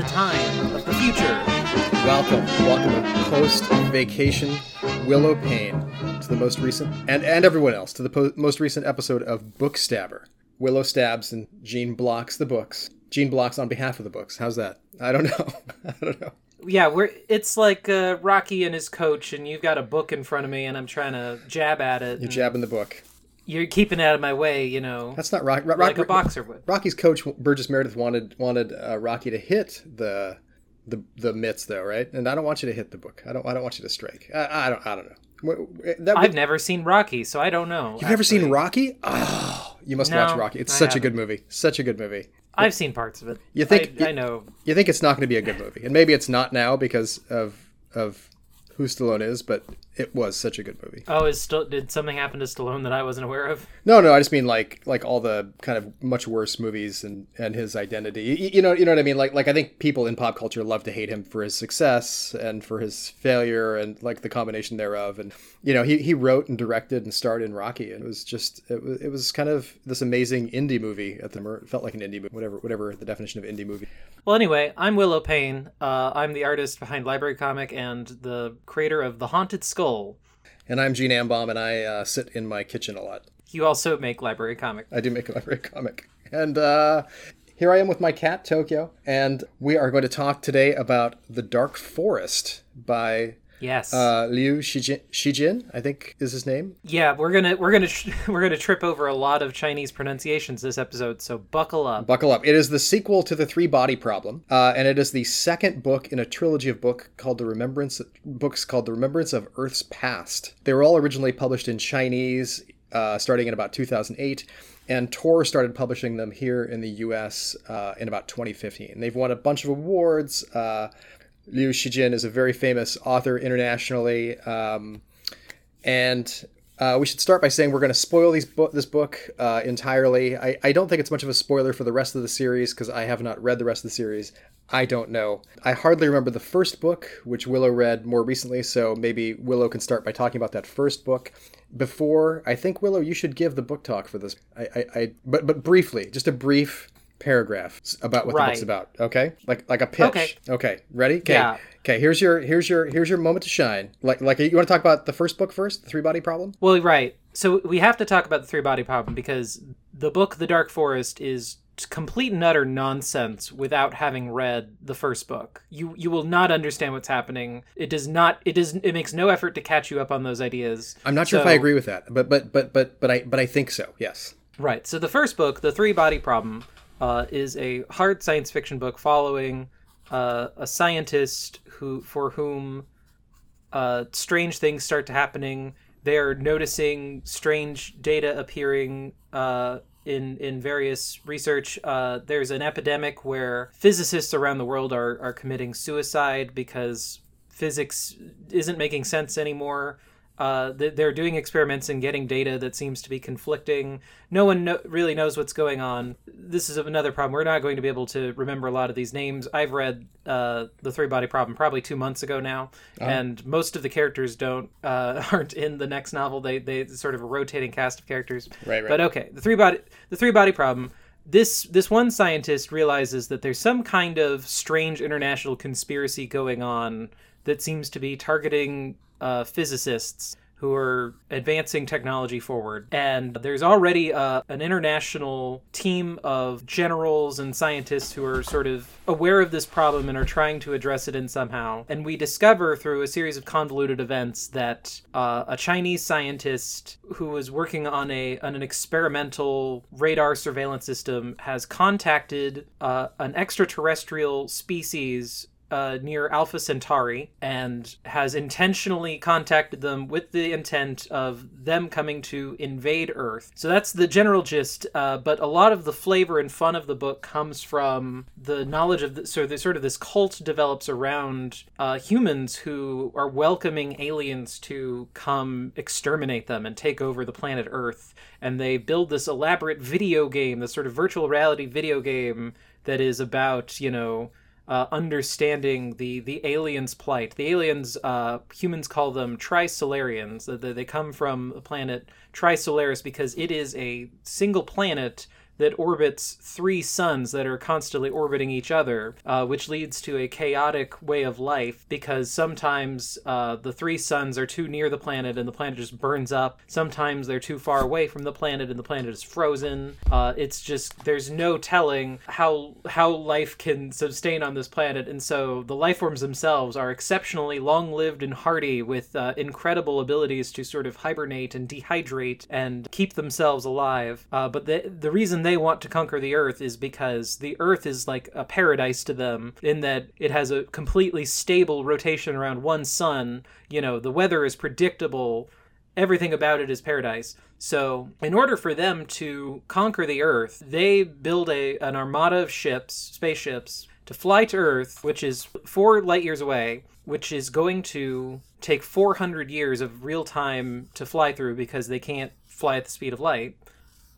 the time of the future. Welcome, welcome to post vacation Willow Payne to the most recent, and and everyone else to the po- most recent episode of Bookstabber. Willow stabs and Jean blocks the books. Jean blocks on behalf of the books. How's that? I don't know. I don't know. Yeah, we're it's like uh, Rocky and his coach, and you've got a book in front of me, and I'm trying to jab at it. You're and jabbing the book. You're keeping it out of my way, you know, That's not Rocky. Rock, like a boxer would. Rocky's coach Burgess Meredith wanted wanted uh, Rocky to hit the the the mitts though, right? And I don't want you to hit the book. I don't I don't want you to strike. I, I don't I don't know. That I've never seen Rocky, so I don't know. You've never seen Rocky? Oh, you must No, watch Rocky. It's I such a haven't. good movie. Such a good movie. I've seen parts of it. You think- I, I know? You think it's not going to be a good movie, and maybe it's not now because of of who Stallone is, but it was such a good movie. Oh, is still did something happen to Stallone that I wasn't aware of? No, no, I just mean like like all the kind of much worse movies and and his identity. You, you know, you know what I mean. Like like I think people in pop culture love to hate him for his success and for his failure and like the combination thereof. And you know, he he wrote and directed and starred in Rocky, and it was just it was it was kind of this amazing indie movie at the it felt like an indie movie, whatever whatever the definition of indie movie. Well, anyway, I'm Willow Payne. Uh, I'm the artist behind Library Comic and the creator of The Haunted Skull. And I'm Gene Ambaum, and I uh, sit in my kitchen a lot. You also make Library Comic. I do make a library comic. And uh, here I am with my cat, Tokyo, and we are going to talk today about The Dark Forest by Yes. uh, Liu Shijin, Shijin, I think is his name. yeah, we're gonna we're gonna we're gonna trip over a lot of Chinese pronunciations this episode, so buckle up. Buckle up. It is the sequel to The Three Body Problem, uh, and it is the second book in a trilogy of book called The Remembrance books called The Remembrance of Earth's Past. They were all originally published in Chinese, uh, starting in about 2008. And Tor started publishing them here in the U.S. Uh, in about 2015. They've won a bunch of awards. Uh, Liu Shijin is a very famous author internationally. Um, and uh, we should start by saying we're going to spoil this book uh, entirely. I, I don't think it's much of a spoiler for the rest of the series because I have not read the rest of the series. I don't know. I hardly remember the first book, which Willow read more recently, so maybe Willow can start by talking about that first book. Before, I think Willow, you should give the book talk for this. I, I, I but but briefly, just a brief paragraph about what the book's about. Okay, like like a pitch. Okay. Okay. Ready? Okay. Yeah. Okay. Here's your here's your here's your moment to shine. Like like you want to talk about the first book first, the three body problem. Well, right. So we have to talk about the three body problem because the book The Dark Forest is complete and utter nonsense without having read the first book. You you will not understand what's happening. It does not it does it makes no effort to catch you up on those ideas. I'm not sure if I agree with that, but but but but but I but I think so. Yes. Right. So the first book, The Three Body Problem, uh, is a hard science fiction book following uh, a scientist who for whom uh, strange things start to happening. They're noticing strange data appearing uh, in in various research. Uh, there's an epidemic where physicists around the world are are committing suicide because physics isn't making sense anymore. Uh, they're doing experiments and getting data that seems to be conflicting. No one kno- really knows what's going on. This is another problem. We're not going to be able to remember a lot of these names. I've read uh, the Three Body Problem probably two months ago now, and most of the characters don't uh, aren't in the next novel. They they sort of a rotating cast of characters. Right, right. But okay, the three body the three body problem. This this one scientist realizes that there's some kind of strange international conspiracy going on that seems to be targeting uh, physicists who are advancing technology forward. And there's already uh, an international team of generals and scientists who are sort of aware of this problem and are trying to address it in somehow. And we discover through a series of convoluted events that uh, a Chinese scientist who was working on a on an experimental radar surveillance system has contacted uh, an extraterrestrial species uh, near Alpha Centauri and has intentionally contacted them with the intent of them coming to invade Earth. So that's the general gist. Uh, but a lot of the flavor and fun of the book comes from the knowledge of the, so the, sort of this cult develops around uh, humans who are welcoming aliens to come exterminate them and take over the planet Earth. And they build this elaborate video game, this sort of virtual reality video game that is about you know uh, understanding the the aliens' plight. The aliens, uh, humans call them Trisolarians. They, they come from the planet Trisolaris because it is a single planet that orbits three suns that are constantly orbiting each other, uh, which leads to a chaotic way of life because sometimes uh, the three suns are too near the planet and the planet just burns up. Sometimes they're too far away from the planet and the planet is frozen. Uh, it's just there's no telling how how life can sustain on this planet, and so the life forms themselves are exceptionally long-lived and hardy with uh, incredible abilities to sort of hibernate and dehydrate and keep themselves alive. Uh, but the the reason they want to conquer the Earth is because the Earth is like a paradise to them in that it has a completely stable rotation around one sun. You know, the weather is predictable everything about it is paradise. So, in order for them to conquer the Earth, they build a an armada of ships, spaceships, to fly to Earth, which is four light years away, which is going to take 400 years of real time to fly through because they can't fly at the speed of light.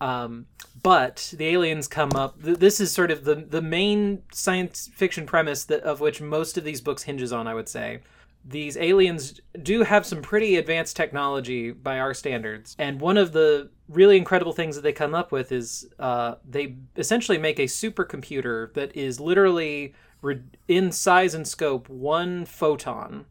Um, but the aliens come up. Th- this is sort of the the main science fiction premise that of which most of these books hinges on. I would say these aliens do have some pretty advanced technology by our standards. And one of the really incredible things that they come up with is uh, they essentially make a supercomputer that is literally re- in size and scope one photon.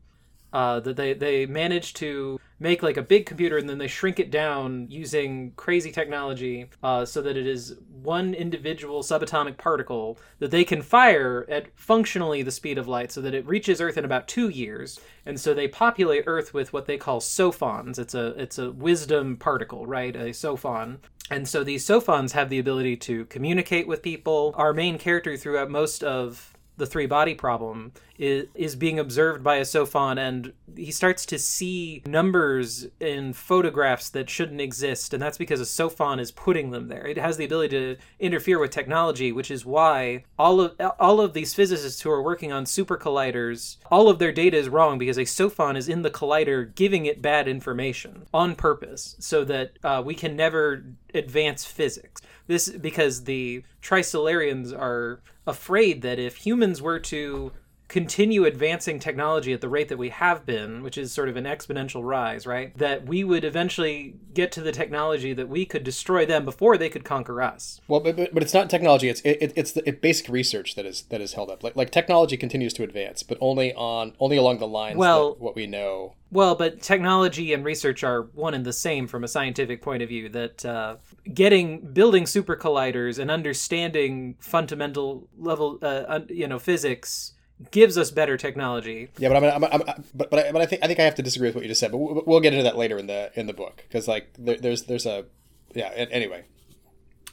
Uh, that they, they manage to make like a big computer and then they shrink it down using crazy technology uh, so that it is one individual subatomic particle that they can fire at functionally the speed of light so that it reaches earth in about two years. And so they populate earth with what they call sophons. It's a it's a wisdom particle right? A sophon. And so these sophons have the ability to communicate with people. Our main character throughout most of the three body problem is is being observed by a sophon and he starts to see numbers in photographs that shouldn't exist and that's because a sophon is putting them there. It has the ability to interfere with technology which is why all of all of these physicists who are working on super colliders all of their data is wrong because a sophon is in the collider giving it bad information on purpose so that uh, we can never advance physics. This because the Trisolarians are afraid that if humans were to continue advancing technology at the rate that we have been, which is sort of an exponential rise, right? That we would eventually get to the technology that we could destroy them before they could conquer us. Well, but, but, but it's not technology; it's it, it's the it basic research that is that is held up. Like like technology continues to advance, but only on only along the lines well, what we know. Well, but technology and research are one and the same from a scientific point of view. That uh, getting building super colliders and understanding fundamental level, uh, you know, physics gives us better technology. Yeah, but I'm, I'm, I'm but but I, but I think I think I have to disagree with what you just said. But we'll, we'll get into that later in the in the book because like there, there's there's a yeah. Anyway.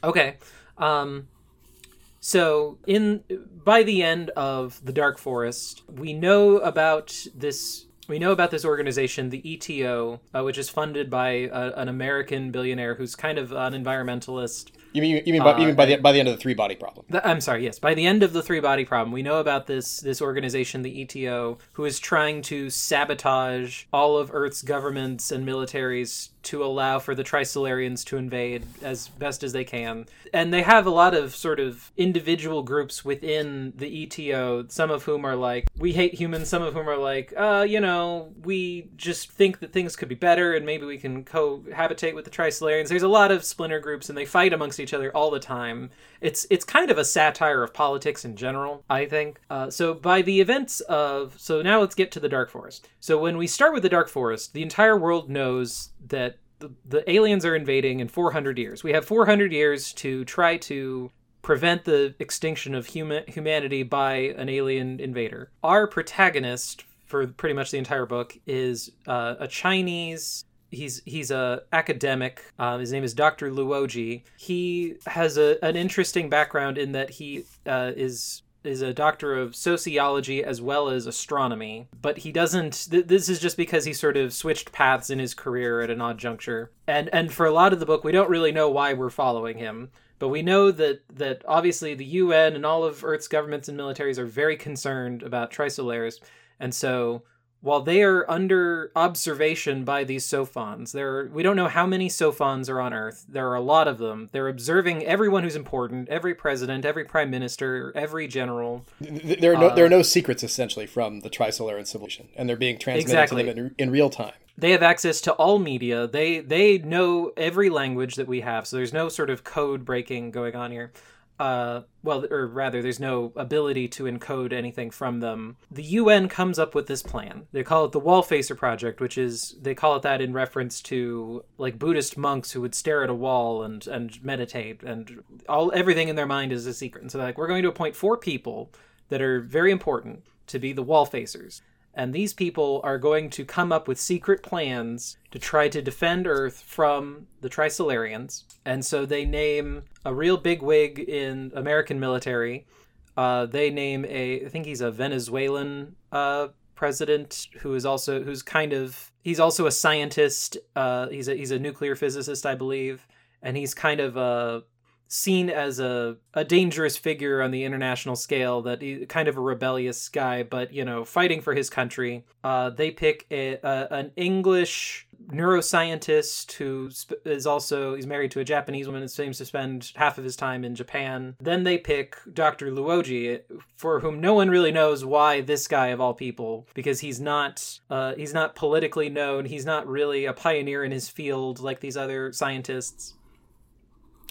Okay. Um, so in by the end of the Dark Forest, we know about this. We know about this organization, the ETO, uh, which is funded by a, an American billionaire who's kind of an environmentalist you mean you mean by, uh, you mean by the by the end of the three body problem? The, I'm sorry. Yes, by the end of the three body problem, we know about this this organization, the ETO, who is trying to sabotage all of Earth's governments and militaries to allow for the Trisolarians to invade as best as they can. And they have a lot of sort of individual groups within the ETO, some of whom are like, we hate humans, some of whom are like, uh, you know, we just think that things could be better and maybe we can cohabitate with the Trisolarians. There's a lot of splinter groups and they fight amongst each other all the time. It's it's kind of a satire of politics in general, I think. Uh, so by the events of so now let's get to the Dark Forest. So when we start with the Dark Forest, the entire world knows that the, the aliens are invading in 400 years. We have 400 years to try to prevent the extinction of human humanity by an alien invader. Our protagonist for pretty much the entire book is uh, a Chinese he's he's a academic. Uh, his name is Dr. Luoji. He has a, an interesting background in that he uh, is is a doctor of sociology as well as astronomy, but he doesn't. Th- this is just because he sort of switched paths in his career at an odd juncture, and and for a lot of the book, we don't really know why we're following him. But we know that that obviously the UN and all of Earth's governments and militaries are very concerned about Trisolaris, and so while they are under observation by these Sophons, there we don't know how many Sophons are on Earth. There are a lot of them. They're observing everyone who's important, every president, every prime minister, every general. There are no, uh, there are no secrets essentially from the trisolaran civilization, and they're being transmitted exactly. to them in, in real time they have access to all media. They they know every language that we have. So there's no sort of code breaking going on here uh, well, or rather, there's no ability to encode anything from them. The UN comes up with this plan. They call it the Wallfacer Project, which is they call it that in reference to like Buddhist monks who would stare at a wall and and meditate, and all everything in their mind is a secret. And so, like, we're going to appoint four people that are very important to be the Wallfacers and these people are going to come up with secret plans to try to defend Earth from the Trisolarians. And so they name a real big wig in American military. Uh, they name a, I think he's a Venezuelan uh, president who is also who's kind of he's also a scientist. Uh, he's a he's a nuclear physicist, I believe, and he's kind of a seen as a, a dangerous figure on the international scale that he, kind of a rebellious guy but you know fighting for his country. Uh, they pick a, a, an english neuroscientist who sp- is also he's married to a japanese woman and seems to spend half of his time in japan. Then they pick dr luoji for whom no one really knows why this guy of all people because he's not uh, he's not politically known. He's not really a pioneer in his field like these other scientists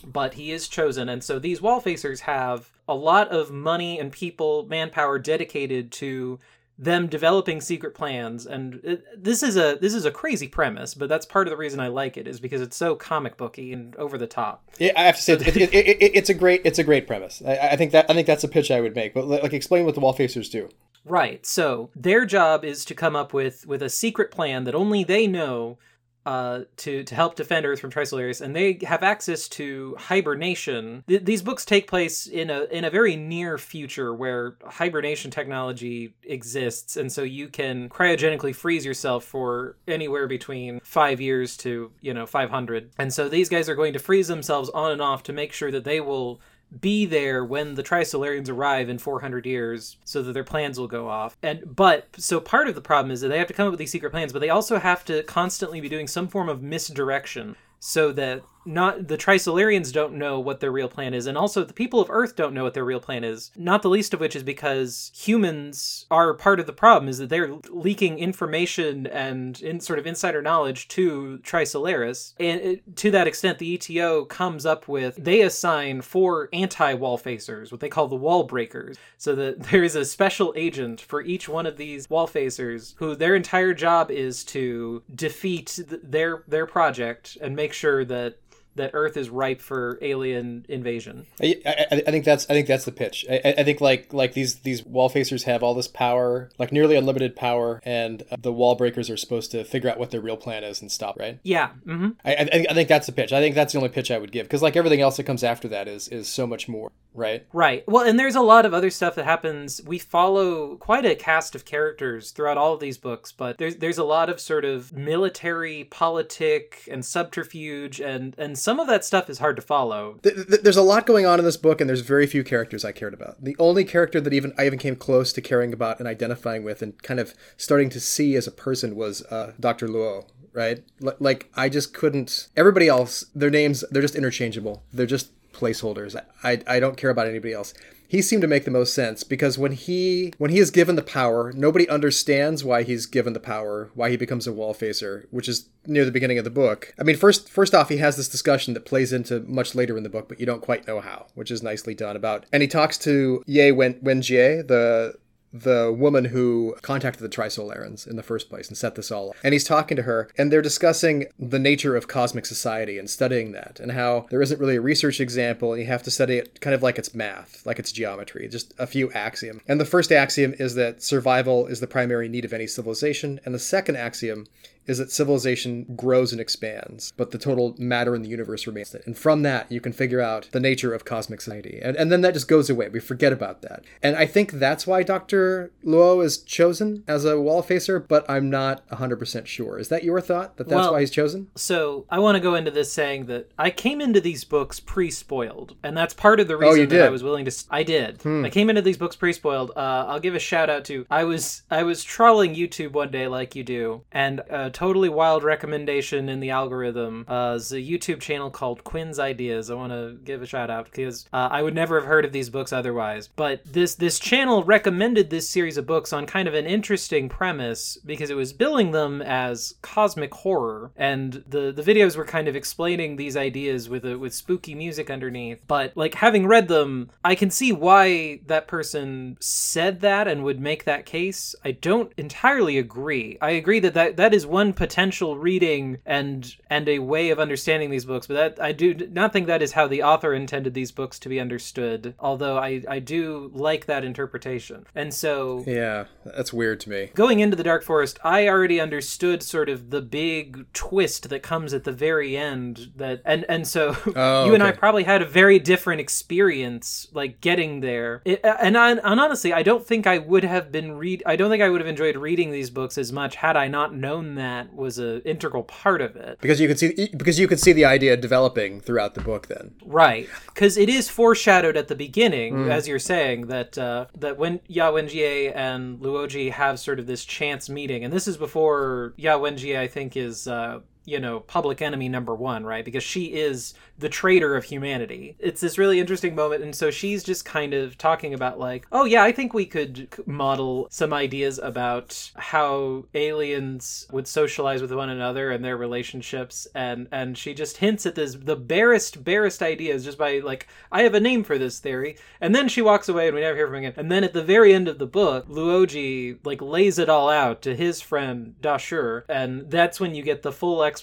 but he is chosen and so these wall facers have a lot of money and people manpower dedicated to them developing secret plans and it, this is a this is a crazy premise but that's part of the reason i like it is because it's so comic booky and over the top. Yeah i have to say it, it, it, it's a great it's a great premise. I, I, think that i think that's a pitch i would make but like explain what the wall facers do. Right so their job is to come up with with a secret plan that only they know uh, to to help defend Earth from Trisolarius, and they have access to hibernation. Th- these books take place in a in a very near future where hibernation technology exists, and so you can cryogenically freeze yourself for anywhere between five years to you know five hundred. And so these guys are going to freeze themselves on and off to make sure that they will be there when the Trisolarians arrive in 400 years so that their plans will go off. And but so part of the problem is that they have to come up with these secret plans, but they also have to constantly be doing some form of misdirection so that not the Trisolarians don't know what their real plan is, and also the people of Earth don't know what their real plan is. Not the least of which is because humans are part of the problem, is that they're leaking information and in sort of insider knowledge to Trisolaris, and to that extent, the ETO comes up with they assign four anti-wall facers, what they call the wall breakers, so that there is a special agent for each one of these wall facers who their entire job is to defeat th- their their project and make sure that that Earth is ripe for alien invasion. I, I, I think that's I think that's the pitch. I, I, think like like these these wall facers have all this power, like nearly unlimited power, and uh, the wall breakers are supposed to figure out what their real plan is and stop. Right? Yeah. Mm-hmm. I, I think that's the pitch. I think that's the only pitch I would give because like everything else that comes after that is is so much more. Right. Right. Well, and there's a lot of other stuff that happens. We follow quite a cast of characters throughout all of these books, but there's there's a lot of sort of military politic and subterfuge and and some of that stuff is hard to follow. There's a lot going on in this book, and there's very few characters I cared about. The only character that even I even came close to caring about and identifying with, and kind of starting to see as a person, was uh, Doctor Luo. Right, L- like I just couldn't. Everybody else, their names, they're just interchangeable. They're just placeholders. I, I, don't care about anybody else he seemed to make the most sense because when he when he is given the power, nobody understands why he's given the power, why he becomes a wall facer, which is near the beginning of the book. I mean, first first off, he has this discussion that plays into much later in the book, but you don't quite know how, which is nicely done about. And he talks to Ye Wen Wenjie, the the woman who contacted the Trisolarans in the first place and set this all up. And he's talking to her, and they're discussing the nature of cosmic society and studying that, and how there isn't really a research example, and you have to study it kind of like it's math, like it's geometry, just a few axioms. And the first axiom is that survival is the primary need of any civilization, and the second axiom is that civilization grows and expands, but the total matter in the universe remains. And from that, you can figure out the nature of cosmic society. And, and then that just goes away. We forget about that. And I think that's why Dr. Luo is chosen as a wall facer, but I'm not 100% sure. Is that your thought? That that's Well- why he's chosen? So I want to go into this saying that I came into these books pre-spoiled, and that's part of the reason Oh, that I? Hmm. was willing to. I did. I came into these books pre-spoiled. Uh, I'll give a shout out to. I was I was trawling YouTube one day like you do, and a totally wild recommendation in the algorithm uh, is a YouTube channel called Quinn's Ideas. I want to give a shout out because uh, I would never have heard of these books otherwise. But this this channel recommended this series of books on kind of an interesting premise because it was billing them as cosmic horror, and the the videos were kind of explaining these ideas with a, with spooky music underneath. But like having read them, I can see why that person said that and would make that case. I don't entirely agree. I agree that that, that is one potential reading and and a way of understanding these books, but that I do not think that is how the author intended these books to be understood. Although I I do like that interpretation, and so Yeah, that's weird to me. going into the dark forest i already understood sort of the big twist that comes at the very end that and and so Oh, you and i probably had a very different experience like getting there it, and, I, and honestly i don't think i would have been read i don't think i would have enjoyed reading these books as much had i not known that was an integral part of it Because you could see because you could see the idea developing throughout the book then. Right, because it is foreshadowed at the beginning, Mm. as you're saying that uh, that when Ya Wenjie and Luoji have sort of this chance meeting, and this is before Ya Wenjie, I think, is uh, you know public enemy number one, right? Because she is the traitor of humanity. It's this really interesting moment, and so she's just kind of talking about like, oh yeah, I think we could model some ideas about how aliens would socialize with one another and their relationships, and and she just hints at this the barest barest ideas just by like, I have a name for this theory, and then she walks away and we never hear from again. And then at the very end of the book, Luoji like lays it all out to his friend Dashur, and that's when you get the full explanation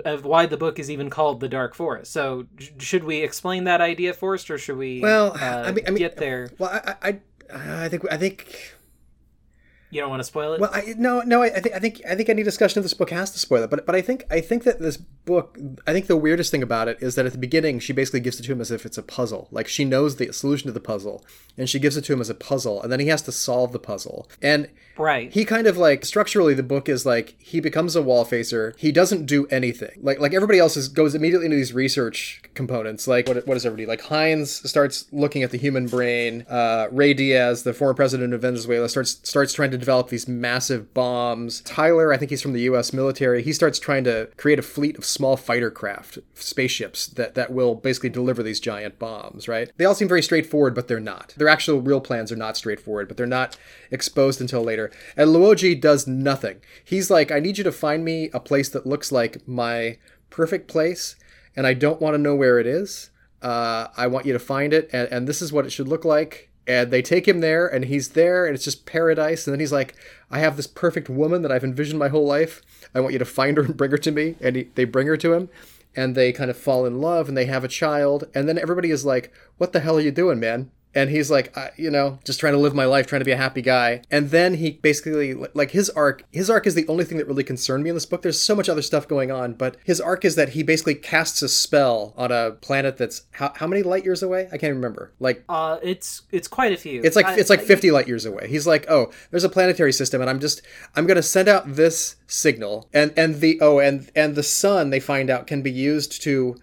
of why the book is even called the Dark Forest. So j- should we explain that idea first, or should we Well, uh, I mean, I mean, get there? Well, I, I, I I think I think You don't want to spoil it. Well, I, no, no. I, I think I think I think any discussion of this book has to spoil it. But but I think I think that this book. I think the weirdest thing about it is that at the beginning she basically gives it to him as if it's a puzzle. Like she knows the solution to the puzzle, and she gives it to him as a puzzle, and then he has to solve the puzzle. And right. he kind of like structurally the book is like he becomes a wall facer. He doesn't do anything. Like like everybody else is, goes immediately into these research components. Like what what is everybody like? Hines starts looking at the human brain. Uh, Rey Diaz, the former president of Venezuela, starts starts trying to develop these massive bombs. Tyler, I think he's from the U.S. military. He starts trying to create a fleet of small fighter craft spaceships that that will basically deliver these giant bombs. Right? They all seem very straightforward, but they're not. Their actual real plans are not straightforward, but they're not exposed until later. And Luoji does nothing. He's like, I need you to find me a place that looks like my perfect place, and I don't want to know where it is. Uh, I want you to find it, and, and this is what it should look like. And they take him there, and he's there, and it's just paradise. And then he's like, I have this perfect woman that I've envisioned my whole life. I want you to find her and bring her to me. And he, they bring her to him, and they kind of fall in love, and they have a child. And then everybody is like, What the hell are you doing, man? And he's like I, you know just trying to live my life trying to be a happy guy and then he basically like his arc his arc is the only thing that really concerned me in this book there's so much other stuff going on but his arc is that he basically casts a spell on a planet that's how, how many light years away i can't remember like Uh, it's it's quite a few. it's like I- it's like I- 50 light years away. He's like, "Oh, there's a planetary system and I'm just I'm going to send out this signal and and the oh and and the sun they find out can be used to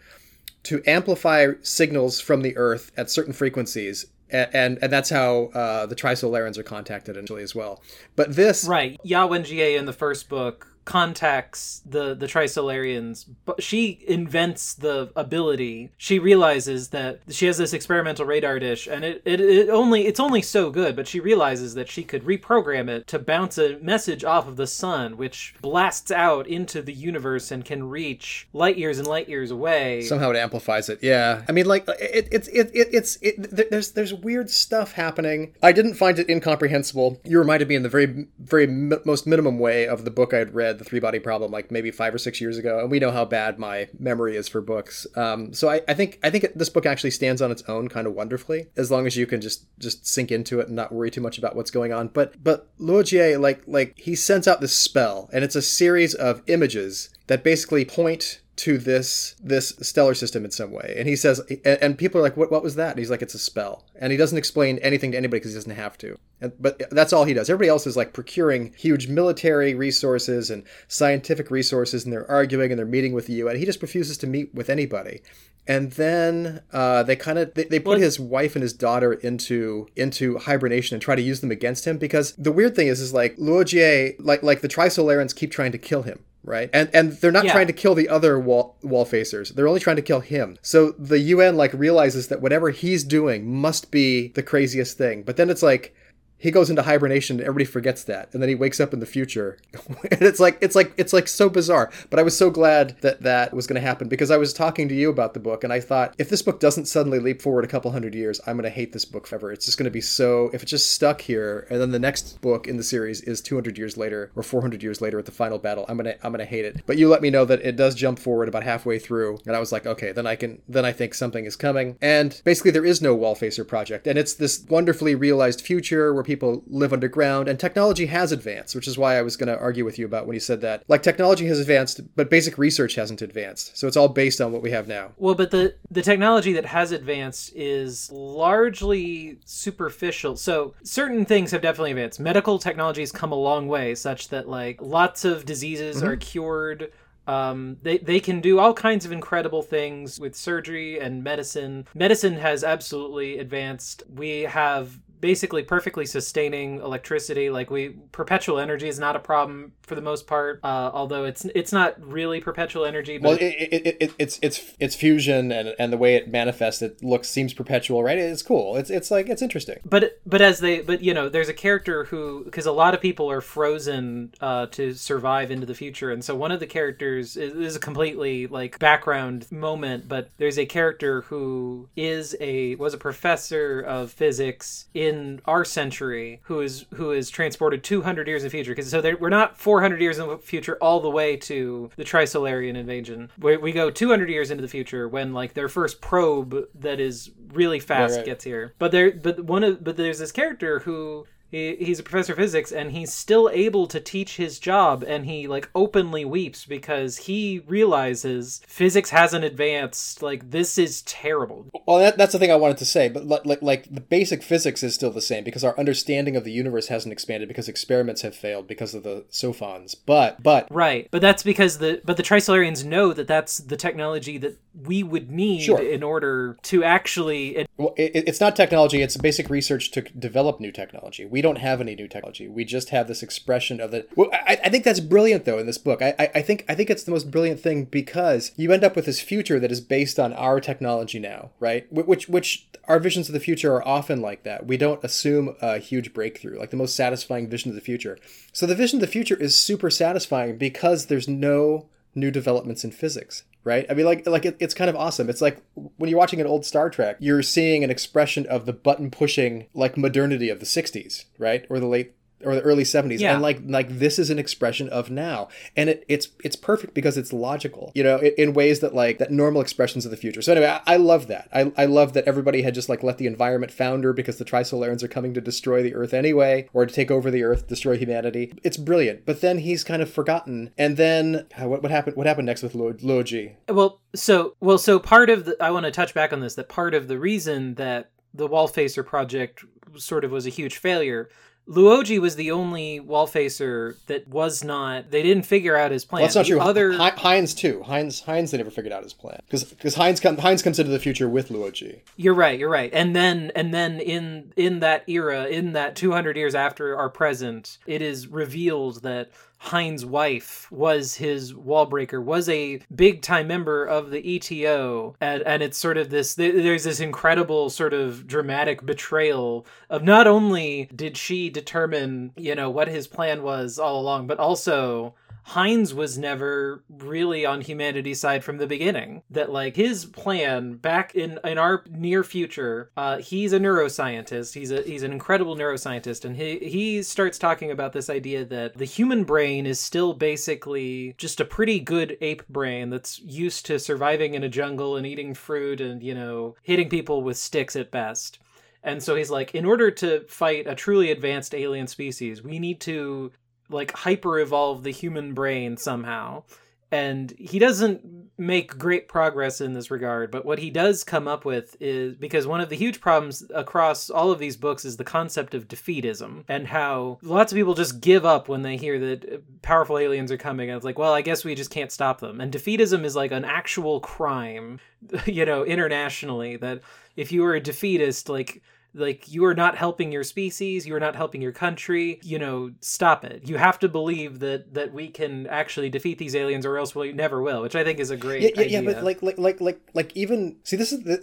to amplify signals from the earth at certain frequencies." And, and, that's how uh, the Trisolarans are contacted initially as well. But this, Right. Ya Wenjie in the first book contacts the the Trisolarians, but she invents the ability. She realizes that she has this experimental radar dish, and it, it, it only it's only so good, but she realizes that she could reprogram it to bounce a message off of the sun, which blasts out into the universe and can reach light years and light years away. somehow it amplifies it yeah i mean like it, it's it, it it's it, there's there's weird stuff happening i didn't find it incomprehensible you reminded me in the very very most minimum way of the book i had read the three body problem like maybe five or six years ago, and we know how bad my memory is for books. Um, so I, I think I think this book actually stands on its own kind of wonderfully, as long as you can just just sink into it and not worry too much about what's going on. But but Luo like like he sends out this spell, and it's a series of images that basically point to this this stellar system in some way. And he says and, people are like what, what was that? And he's like it's a spell. And he doesn't explain anything to anybody because he doesn't have to. And, but that's all he does. Everybody else is like procuring huge military resources and scientific resources and they're arguing and they're meeting with the un he just refuses to meet with anybody. And then uh, they kind of they, they put his wife and his daughter into into hibernation and try to use them against him because the weird thing is is like Luo Jie like like the Trisolarans keep trying to kill him right? And and they're not yeah. trying to kill the other wall wall facers. They're only trying to kill him. So the UN like realizes that whatever he's doing must be the craziest thing. But then it's like he goes into hibernation and everybody forgets that. And then he wakes up in the future. And it's like it's like it's like so bizarre. But i was so glad that that was going to happen because i was talking to you about the book and i thought if this book doesn't suddenly leap forward a couple hundred years i'm going to hate this book forever. It's just going to be so if it's just stuck here and then the next book in the series is 200 years later or 400 years later at the final battle i'm going to i'm going to hate it. But you let me know that it does jump forward about halfway through and i was like okay then i can then i think something is coming. And basically there is no wall facer project and it's this wonderfully realized future where people people live underground, and technology has advanced, which is why I was going to argue with you about when you said that. Like technology has advanced, but basic research hasn't advanced. So it's all based on what we have now. Well, but the the technology that has advanced is largely superficial. So certain things have definitely advanced. Medical technology has come a long way, such that like lots of diseases mm-hmm. are cured um, they they can do all kinds of incredible things with surgery and medicine. Medicine has absolutely advanced. We have basically perfectly sustaining electricity. Like we perpetual energy is not a problem for the most part. Uh, although it's it's not really perpetual energy. But well, it, it, it, it's it's it's fusion and and the way it manifests, it looks seems perpetual, right? It's cool. It's it's like it's interesting. But but as they but you know, there's a character who because a lot of people are frozen uh, to survive into the future, and so one of the characters is, is a completely like background moment, but there's a character who is a was a professor of physics in in our century who is who is transported 200 years in the future. Because so we're not 400 years in the future all the way to the Trisolarian invasion. We, we go 200 years into the future when like their first probe that is really fast right, right. gets here. But there but one of but there's this character who he, he's a professor of physics and he's still able to teach his job and he like openly weeps because he realizes physics hasn't advanced like this is terrible. Well that, that's the thing i wanted to say but like, like the basic physics is still the same because our understanding of the universe hasn't expanded because experiments have failed because of the sophons but but right but that's because the but the trisolarians know that that's the technology that we would need sure. in order to actually well, it, it's not technology it's basic research to develop new technology we don't have any new technology. We just have this expression of the. Well, I, I think that's brilliant though in this book. I, I, I think I think it's the most brilliant thing because you end up with this future that is based on our technology now, right? Which which our visions of the future are often like that. We don't assume a huge breakthrough, like the most satisfying vision of the future. So the vision of the future is super satisfying because there's no new developments in physics right? I mean like like it, it's kind of awesome. It's like when you're watching an old star trek you're seeing an expression of the button pushing like modernity of the 60s right? Or the late or the early 70s yeah. and like like this is an expression of now. And it, it's it's perfect because it's logical you know in, in ways that like that normal expressions of the future. So anyway I, I, love that. I, I love that everybody had just like let the environment founder because the trisolarans are coming to destroy the earth anyway or to take over the earth destroy humanity. It's brilliant. But then he's kind of forgotten. And then uh, what, what happened what happened next with Luo Ji? Well so well so part of the i want to touch back on this that part of the reason that the wall facer project sort of was a huge failure Luo Ji was the only wall facer that was not. They didn't figure out his plan. Well, that's not the true. Other Hines too. Hines Hines they never figured out his plan because because Hines com- Hines comes into the future with Luo Ji. You're right. You're right. And then and then in in that era, in that 200 years after our present, it is revealed that Hines's wife was his wall breaker, was a big time member of the ETO. And, and it's sort of this there's this incredible sort of dramatic betrayal of not only did she determine, you know, what his plan was all along, but also Hines was never really on humanity's side from the beginning. That like his plan back in in our near future, uh, he's a neuroscientist. He's a he's an incredible neuroscientist, and he he starts talking about this idea that the human brain is still basically just a pretty good ape brain that's used to surviving in a jungle and eating fruit and you know hitting people with sticks at best. And so he's like, in order to fight a truly advanced alien species, we need to like hyper evolve the human brain somehow. And he doesn't make great progress in this regard, but what he does come up with is because one of the huge problems across all of these books is the concept of defeatism and how lots of people just give up when they hear that powerful aliens are coming. And it's like, well, I guess we just can't stop them. And defeatism is like an actual crime, you know, internationally. That if you are a defeatist, like like you are not helping your species you are not helping your country you know stop it. You have to believe that that we can actually defeat these aliens or else we never will which i think is a great yeah, yeah, idea. yeah but like like like like like even see this is uh,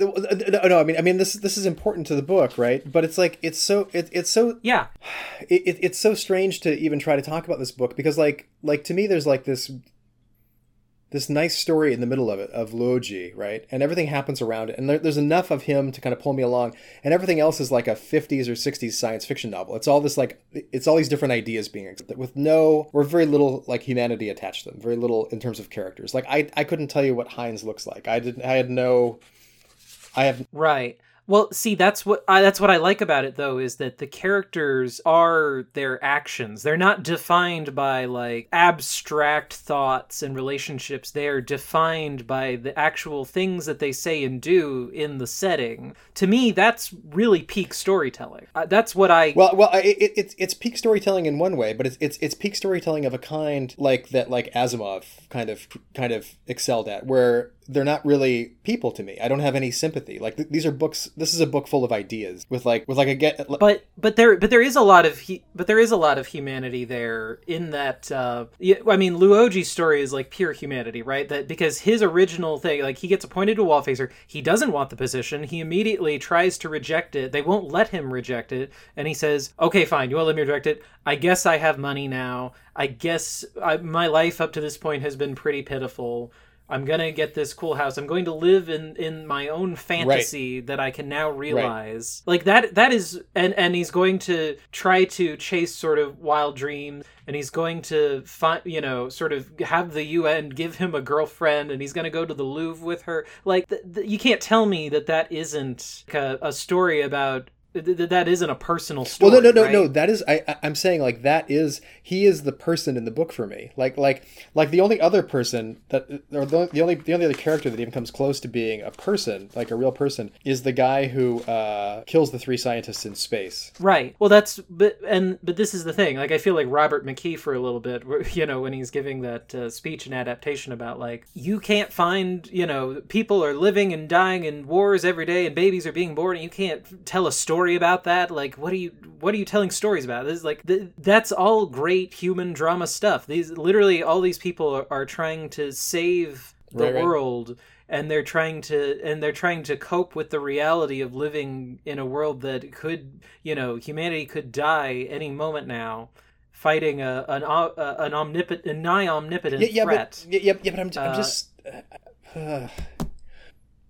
no, no i mean i mean this this is important to the book right? But it's like it's so it, it's so yeah. it, it's so strange to even try to talk about this book because like like to me there's like this this nice story in the middle of it of Luoji, right? And everything happens around it. And there, there's enough of him to kind of pull me along. And everything else is like a 50s or 60s science fiction novel. It's all this like, it's all these different ideas being with no, or very little like humanity attached to them, very little in terms of characters. Like I, I couldn't tell you what Hines looks like. I didn't, I had no, I have. Right. Well, see, that's what I, that's what I like about it though is that the characters are their actions. They're not defined by like abstract thoughts and relationships. They are defined by the actual things that they say and do in the setting. To me, that's really peak storytelling. Uh, that's what I Well, well, it, it, it's it's peak storytelling in one way, but it's it's it's peak storytelling of a kind like that like Asimov kind of kind of excelled at where they're not really people to me. I don't have any sympathy. Like th- these are books. This is a book full of ideas with like with like a get. But but there but there is a lot of he, but there is a lot of humanity there in that. Uh, I mean, Luoji's story is like pure humanity, right? That because his original thing, like he gets appointed to Wallfacer, he doesn't want the position. He immediately tries to reject it. They won't let him reject it, and he says, "Okay, fine, you won't let me reject it. I guess I have money now. I guess I, my life up to this point has been pretty pitiful." I'm gonna get this cool house. I'm going to live in in my own fantasy right. that I can now realize. Right. Like that that is and and he's going to try to chase sort of wild dreams and he's going to find you know sort of have the UN give him a girlfriend and he's going to go to the Louvre with her. Like th- th- you can't tell me that that isn't a, a story about that isn't a personal story. Well, no, no, no, right? no. That is, I, I'm saying like that is he is the person in the book for me. Like, like, like the only other person that, or the, the only the only other character that even comes close to being a person, like a real person, is the guy who uh, kills the three scientists in space. Right. Well, that's but and but this is the thing. Like, I feel like Robert McKee for a little bit. You know, when he's giving that uh, speech and adaptation about like you can't find, you know, people are living and dying in wars every day, and babies are being born, and you can't tell a story story about that like what are you what are you telling stories about this is like th- that's all great human drama stuff these literally all these people are, are trying to save the right, world right. and they're trying to and they're trying to cope with the reality of living in a world that could you know humanity could die any moment now fighting a an uh, an omnipotent a nigh omnipotent yeah, yeah, threat. But, yeah, yeah, but I'm, I'm uh, just. Uh,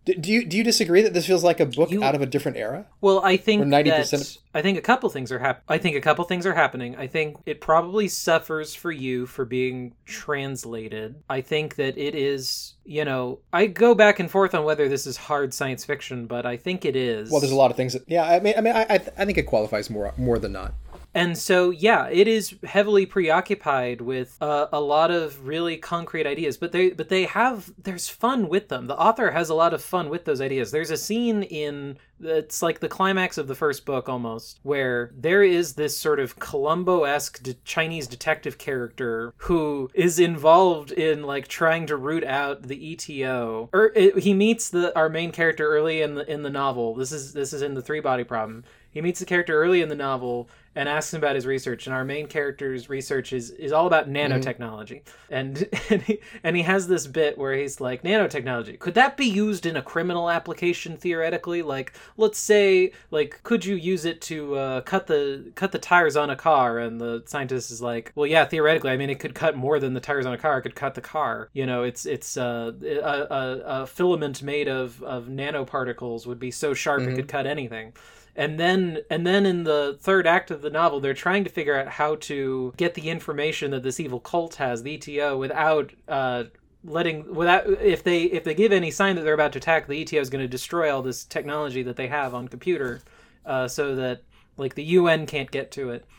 do you do you disagree that this feels like a book you, out of a different era? Well, I think ninety percent. I think a couple things are hap- I think a couple things are happening. I think it probably suffers for you for being translated. I think that it is. You know, I go back and forth on whether this is hard science fiction, but I think it is. Well, there's a lot of things that. Yeah, I mean, I mean, I I think it qualifies more more than not. And so, yeah, it is heavily preoccupied with uh, a lot of really concrete ideas, but they but they have there's fun with them. The author has a lot of fun with those ideas. There's a scene in it's like the climax of the first book almost, where there is this sort of Columbo esque de- Chinese detective character who is involved in like trying to root out the ETO. Or er, he meets the our main character early in the in the novel. This is this is in the Three Body Problem. He meets the character early in the novel and asks him about his research. And our main character's research is, is all about nanotechnology. And and he, and he has this bit where he's like, nanotechnology, could that be used in a criminal application theoretically? Like, let's say, like, could you use it to uh, cut the cut the tires on a car? And the scientist is like, well, yeah, theoretically. I mean, it could cut more than the tires on a car. It could cut the car. You know, it's it's uh, a, a, a filament made of of nanoparticles would be so sharp it could cut anything and then and then in the third act of the novel they're trying to figure out how to get the information that this evil cult has the eto without uh letting without if they if they give any sign that they're about to attack the eto is going to destroy all this technology that they have on computer uh, so that like the un can't get to it.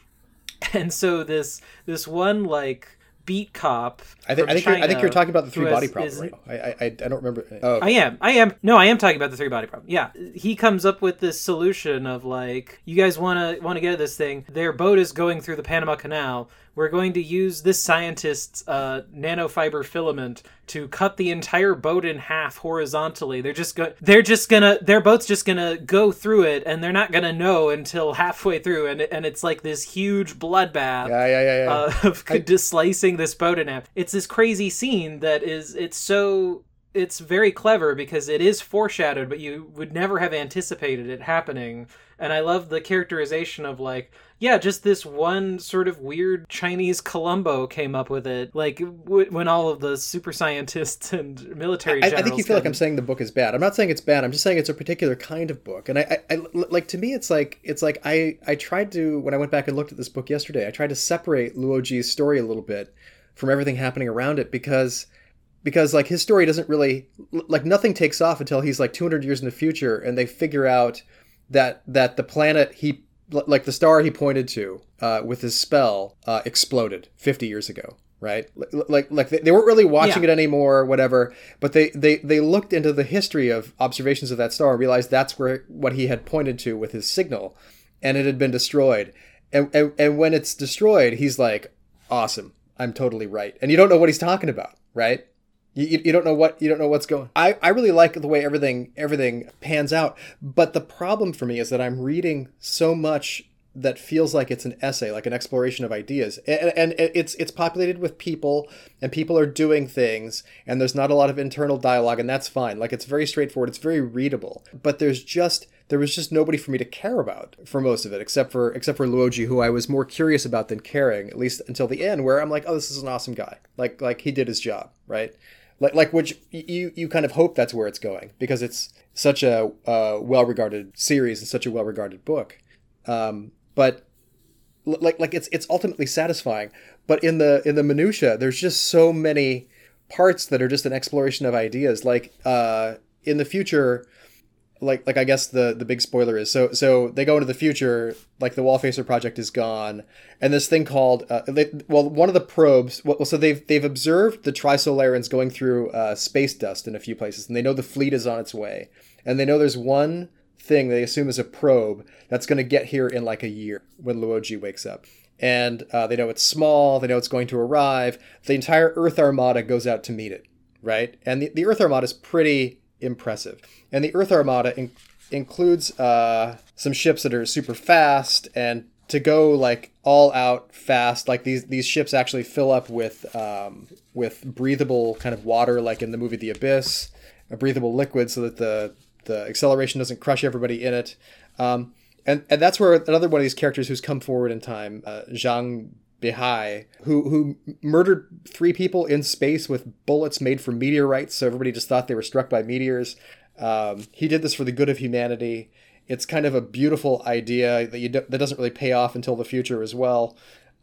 And so this this one like beat cop I think from I think, you're, I think you're talking about the three body problem. is- right? I, I I I don't remember. Oh, I am. I am. No, I am talking about the three body problem. Yeah, he comes up with this solution of like, you guys want to want to get this thing. Their boat is going through the Panama Canal. We're going to use this scientist's uh, nanofiber filament to cut the entire boat in half horizontally. They're just go- They're just gonna. Their boat's just gonna go through it, and they're not gonna know until halfway through. And and it's like this huge bloodbath yeah, yeah, yeah, yeah. uh, of just slicing this boat in half. It's this crazy scene that is it's so it's very clever because it is foreshadowed, but you would never have anticipated it happening. And I love the characterization of like, yeah, just this one sort of weird Chinese Columbo came up with it. Like w- when all of the super scientists and military I, I think you feel like I'm saying the book is bad. I'm not saying it's bad. I'm just saying it's a particular kind of book. And I, I, I like to me, it's like it's like I I tried to when I went back and looked at this book yesterday. I tried to separate Luo Ji's story a little bit from everything happening around it because because like his story doesn't really like nothing takes off until he's like 200 years in the future and they figure out that that the planet he like the star he pointed to uh, with his spell uh, exploded 50 years ago right? Like like, they, weren't really watching Yeah. it anymore whatever but they, they they looked into the history of observations of that star and realized that's where what he had pointed to with his signal and it had been destroyed. And and, and when it's destroyed he's like awesome. I'm totally right. And you don't know what he's talking about right you, you, don't know what you don't know what's going. I, I really like the way everything everything pans out, but the problem for me is that I'm reading so much that feels like it's an essay, like an exploration of ideas, and, and it's it's populated with people, and people are doing things, and there's not a lot of internal dialogue, and that's fine. Like it's very straightforward, it's very readable, but there's just there was just nobody for me to care about for most of it, except for except for Luoji, who I was more curious about than caring, at least until the end, where I'm like, oh, this is an awesome guy, like like he did his job, right? Like like which you you kind of hope that's where it's going because it's such a uh, well regarded series and such a well regarded book, um, but like like it's it's ultimately satisfying. But in the in the minutia, there's just so many parts that are just an exploration of ideas. Like uh, in the future, like like I guess the the big spoiler is so so they go into the future like the Wallfacer project is gone and this thing called uh, they, well one of the probes well so they've they've observed the Trisolarans going through uh, space dust in a few places and they know the fleet is on its way and they know there's one thing they assume is a probe that's going to get here in like a year when Luoji wakes up and uh, they know it's small they know it's going to arrive the entire Earth Armada goes out to meet it right and the, the Earth Armada is pretty impressive. And the Earth Armada in- includes uh, some ships that are super fast and to go like all out fast. Like these these ships actually fill up with um, with breathable kind of water, like in the movie The Abyss, a breathable liquid, so that the the acceleration doesn't crush everybody in it. Um, and and that's where another one of these characters who's come forward in time, uh, Zhang Beihai, who who murdered three people in space with bullets made from meteorites, so everybody just thought they were struck by meteors. Um, he did this for the good of humanity. It's kind of a beautiful idea that you do, that doesn't really pay off until the future as well.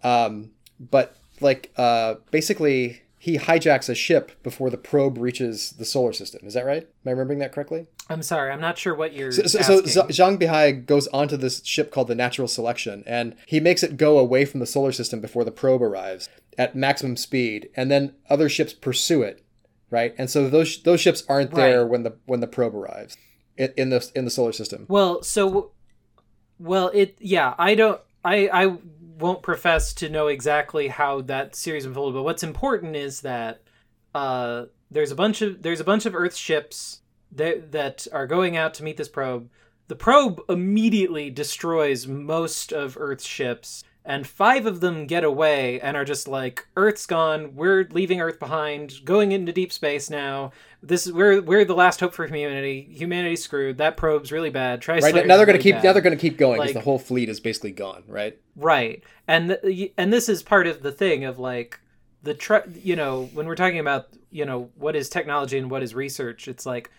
Um, but like uh, basically, he hijacks a ship before the probe reaches the solar system. Is that right? Am I remembering that correctly? I'm sorry, I'm not sure what you're. So, so, so asking. Zhang Beihai goes onto this ship called the Natural Selection, and he makes it go away from the solar system before the probe arrives at maximum speed, and then other ships pursue it, right? And so those those ships aren't there Right. when the when the probe arrives in, in the in the solar system. Well, so, well, it yeah, I don't, I I won't profess to know exactly how that series unfolded, but what's important is that uh, there's a bunch of there's a bunch of Earth ships that that are going out to meet this probe. the probe immediately destroys most of Earth's ships, and five of them get away and are just like, Earth's gone. We're leaving Earth behind, going into deep space now. This is we're we're the last hope for humanity. Humanity's screwed. That probe's really bad. Try right now they're going to keep now they're going to keep going because like, the whole fleet is basically gone. Right. Right, and the, and this is part of the thing of like the tr- you know when we're talking about you know what is technology and what is research. It's like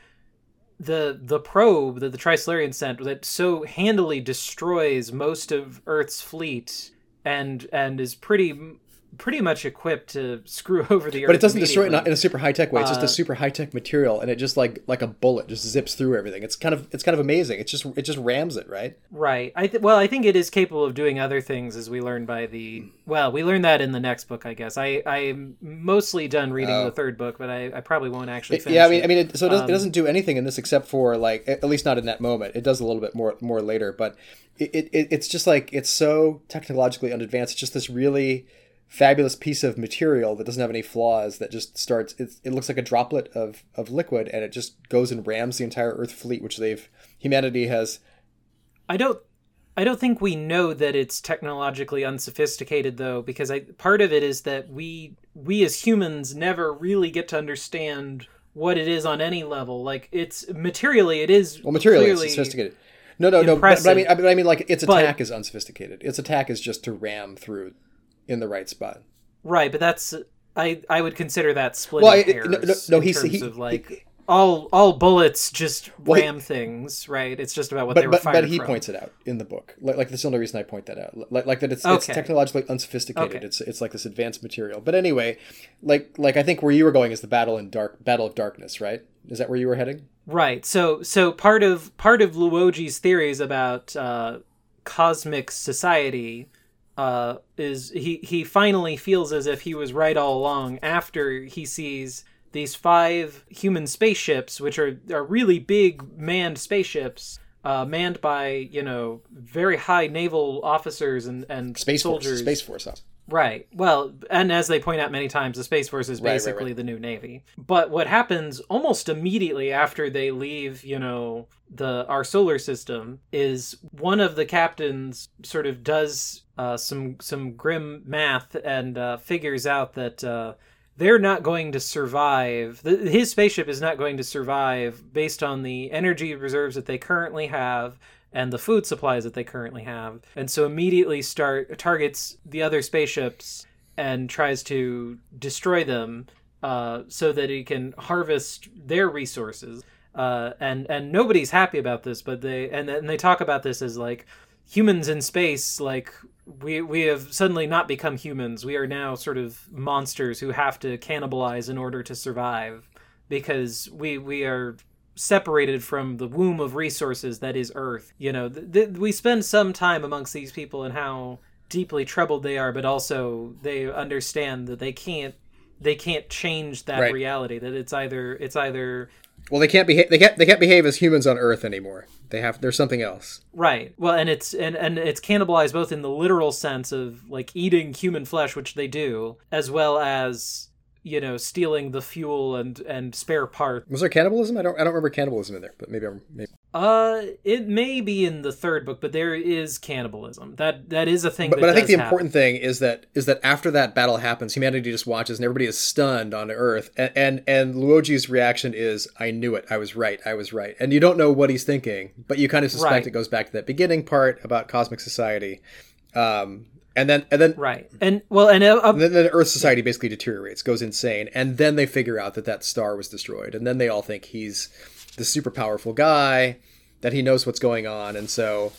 the the probe that the Trisolarian sent that so handily destroys most of Earth's fleet and and is pretty pretty much equipped to screw over the earth. But it doesn't destroy it in a super high tech way. It's just a uh, super high tech material, and it just like like a bullet just zips through everything. It's kind of it's kind of amazing. It's just it just rams it right. Right. I th- well, I think it is capable of doing other things, as we learn by the well, we learned that in the next book, I guess. I I'm mostly done reading uh, the third book, but I, I probably won't actually. finish It, Yeah, I mean, it. I mean, it, so it, does, um, it doesn't do anything in this except for like at least not in that moment. It does a little bit more more later, but it, it it's just like it's so technologically unadvanced. It's just this really fabulous piece of material that doesn't have any flaws that just starts it, it looks like a droplet of, of liquid and it just goes and rams the entire earth fleet which they've humanity has i don't i don't think we know that it's technologically unsophisticated though because I, part of it is that we we as humans never really get to understand what it is on any level. Like it's materially it is well materially it's sophisticated. No no no but, but, i mean but i mean like its attack but, is unsophisticated. Its attack is just to ram through in the right spot. Right, but that's I I would consider that split well, hairs. No, no, no he's he, of like he, all all bullets just well, ram he, things, right? It's just about what but, they were but, fired But he from. points it out in the book. Like, like that's the only reason I point that out. Like, like that it's, okay. it's technologically unsophisticated. Okay. It's it's like this advanced material. But anyway, like like I think where you were going is the battle in dark battle of darkness, right? Is that where you were heading? Right. So so part of part of Luoji's theories about uh, cosmic society uh, is he he finally feels as if he was right all along after he sees these five human spaceships, which are are really big manned spaceships, uh, manned by you know very high naval officers and and space soldiers. Force, space force. Right. Well, and as they point out many times, the Space Force is basically right, right, right. the new Navy. But what happens almost immediately after they leave, you know, the our solar system is one of the captains sort of does uh, some some grim math and uh, figures out that uh, they're not going to survive. The, his spaceship is not going to survive based on the energy reserves that they currently have and the food supplies that they currently have, and so immediately start targets the other spaceships and tries to destroy them uh, so that he can harvest their resources. Uh, and and nobody's happy about this, but they and and they talk about this as like humans in space, like we we have suddenly not become humans. We are now sort of monsters who have to cannibalize in order to survive because we we are separated from the womb of resources that is Earth. You know, th- th- we spend some time amongst these people and how deeply troubled they are, but also they understand that they can't they can't change that right. reality. That it's either it's either well they can't behave they can't they can't behave as humans on Earth anymore. They have there's something else. Right. Well, and it's and and it's cannibalized both in the literal sense of like eating human flesh, which they do, as well as you know, stealing the fuel and and spare parts. Was there cannibalism? I don't I don't remember cannibalism in there, but maybe I'm maybe. Uh, it may be in the third book, but there is cannibalism. That that is a thing. But, but I think the happen. important thing is that is that after that battle happens, humanity just watches and everybody is stunned on Earth, and and, and Luoji's reaction is, "I knew it. I was right. I was right." And you don't know what he's thinking, but you kind of suspect right. it goes back to that beginning part about cosmic society. Um, and then and then right and well and, uh, and then the earth society basically deteriorates goes insane and then they figure out that that star was destroyed and then they all think he's the super powerful guy that he knows what's going on and so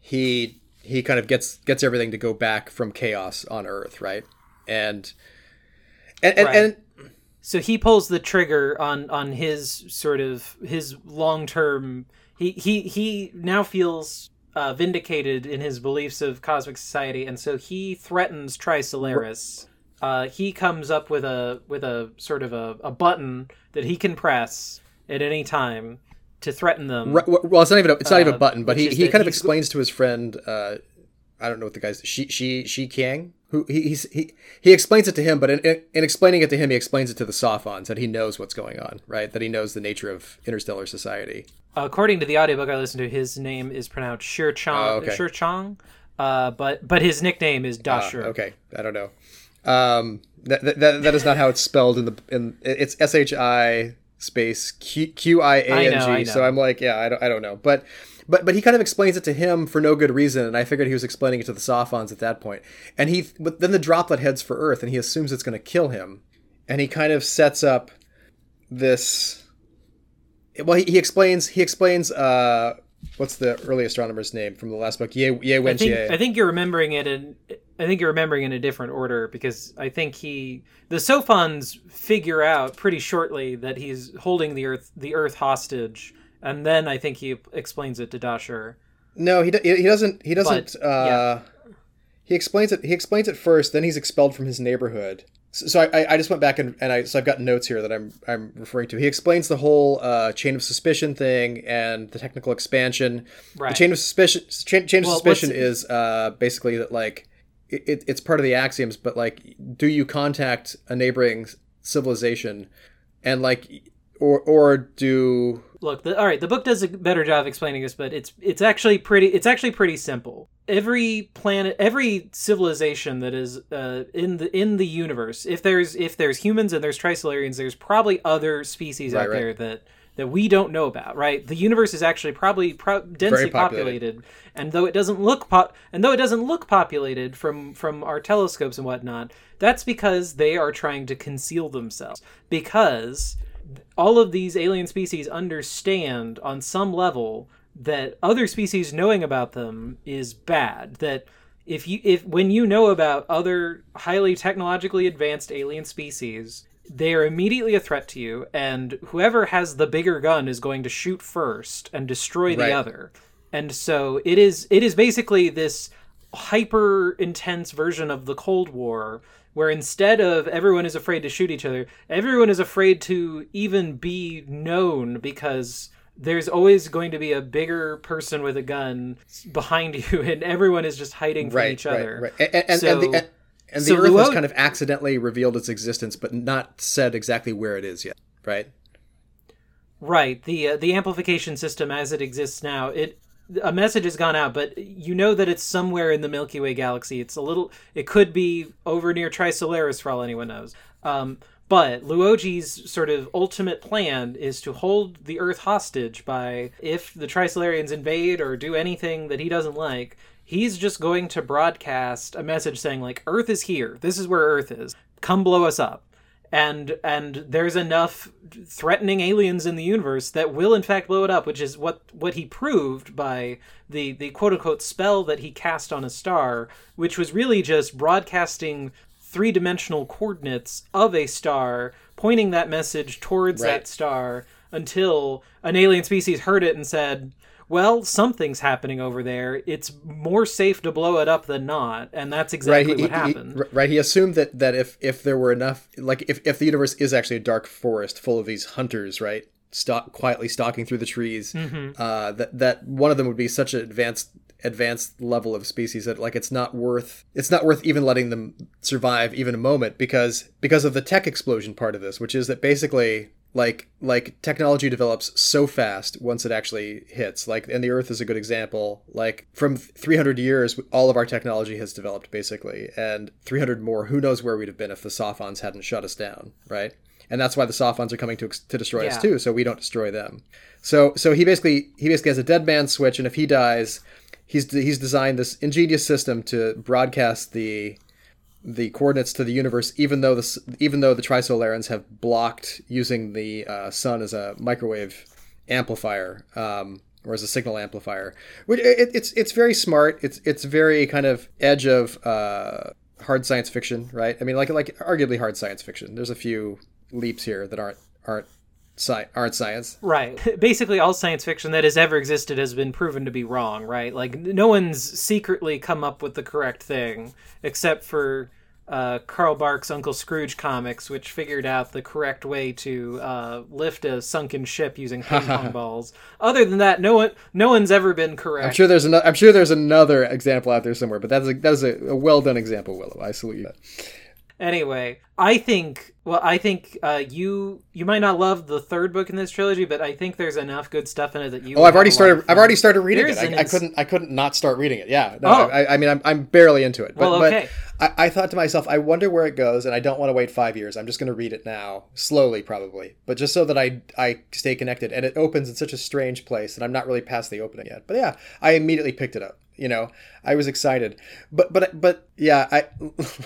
he he kind of gets gets everything to go back from chaos on earth right and and and, right. and so he pulls the trigger on on his sort of his long term he he he now feels uh, vindicated in his beliefs of cosmic society, and so he threatens Trisolaris. Uh, he comes up with a with a sort of a, a button that he can press at any time to threaten them. Right, well, it's not even a, it's not even a uh, button, but he, he kind of explains to his friend. Uh, I don't know what the guy's she she she Qiang. Who he he's, he he explains it to him, but in, in explaining it to him, he explains it to the Sophons that he knows what's going on, right? That he knows the nature of interstellar society. According to the audiobook I listened to, his name is pronounced Shir Chong. Oh, okay. Shir Chong. Uh, but but his nickname is Ah, Shir. okay, I don't know. Um, that, that, that is not how it's spelled in the in it's S H I space Q I A N G. So. I'm like, yeah, I don't I don't know, but. But, but he kind of explains it to him for no good reason, and I figured he was explaining it to the Sophons at that point. And he, but then the droplet heads for Earth, and he assumes it's going to kill him, and he kind of sets up this. Well, he, he explains he explains uh, what's the early astronomer's name from the last book? Ye Ye I think. I think you're remembering it in I think you're remembering in a different order because I think he the Sophons figure out pretty shortly that he's holding the earth the earth hostage and then I think he explains it to Dasher. No, he, do- he doesn't. He doesn't. But, uh, He explains it. He explains it first. Then he's expelled from his neighborhood. So, so I, I- I just went back and, and I so I've got notes here that I'm I'm referring to. He explains the whole uh, chain of suspicion thing and the technical expansion. Right. The chain of suspicion chain, chain of Well, suspicion what's- is uh, basically that like it, it's part of the axioms, but like, do you contact a neighboring civilization, and like, or or do Look, the, all right, the book does a better job explaining this, but it's it's actually pretty it's actually pretty simple. Every planet, every civilization that is uh, in the in the universe, if there's if there's humans and there's Trisolarians, there's probably other species Right, out right. there that that we don't know about. Right, the universe is actually probably pro- densely populated. populated, and though it doesn't look pop and though it doesn't look populated from from our telescopes and whatnot, that's because they are trying to conceal themselves because all of these alien species understand on some level that other species knowing about them is bad that if you if when you know about other highly technologically advanced alien species they are immediately a threat to you and whoever has the bigger gun is going to shoot first and destroy the Right. other and so it is it is basically this hyper intense version of the cold war where instead of everyone is afraid to shoot each other everyone is afraid to even be known because there's always going to be a bigger person with a gun behind you and everyone is just hiding from right, each other right, right. And, and, and the, and, and the so Earth has kind of accidentally revealed its existence, but not said exactly where it is yet. Right? Right. The uh, the amplification system as it exists now, it a message has gone out, but you know that it's somewhere in the Milky Way galaxy. It's a little. It could be over near Trisolaris for all anyone knows. Um, but Luoji's sort of ultimate plan is to hold the Earth hostage by if the Trisolarians invade or do anything that he doesn't like. He's just going to broadcast a message saying like Earth is here. This is where Earth is. Come blow us up and and there's enough threatening aliens in the universe that will in fact blow it up which is what what he proved by the the quote unquote spell that he cast on a star which was really just broadcasting three-dimensional coordinates of a star pointing that message towards Right. that star until an alien species heard it and said well something's happening over there it's more safe to blow it up than not and that's exactly right. what he, he- happened right. He assumed that that if if there were enough, like if if the universe is actually a dark forest full of these hunters, right, stalk quietly stalking through the trees, Mm-hmm. uh, that that one of them would be such an advanced advanced level of species that like it's not worth it's not worth even letting them survive even a moment because because of the tech explosion part of this which is that basically like like technology develops so fast once it actually hits. Like and the earth is a good example. Like from 300 years all of our technology has developed basically. And 300 more who knows where we'd have been if the sophons hadn't shut us down right? And that's why the sophons are coming to to destroy us too so we don't destroy them. So so he basically he basically has a dead man switch and if he dies he's he's designed this ingenious system to broadcast the the coordinates to the universe, even though the even though the Trisolarans have blocked using the uh, sun as a microwave amplifier um, or as a signal amplifier. Which it, it's it's very smart. It's it's very kind of edge of uh, hard science fiction, right? I mean, like like arguably hard science fiction. There's a few leaps here that aren't aren't sci- aren't science. Right. Basically, all science fiction that has ever existed has been proven to be wrong, right? Like, no one's secretly come up with the correct thing, except for uh, Carl Barks' Uncle Scrooge comics, which figured out the correct way to uh, lift a sunken ship using ping pong balls. Other than that, no one, no one's ever been correct. I'm sure there's another. I'm sure there's another example out there somewhere, but that's a, that's a, a well done example, Willow. I salute you. Anyway, I think well, I think uh, you you might not love the third book in this trilogy, but I think there's enough good stuff in it that you. Oh, I've already have a lot started. I've already started reading There's it. I, I couldn't. I couldn't not start reading it. Yeah. No, Oh. I, I mean, I'm, I'm barely into it. But, Well, but okay. I, I thought to myself, I wonder where it goes, and I don't want to wait five years. I'm just going to read it now, slowly, probably, but just so that I I stay connected. And it opens in such a strange place, and I'm not really past the opening yet. But yeah, I immediately picked it up. You know, I was excited, but but but yeah, I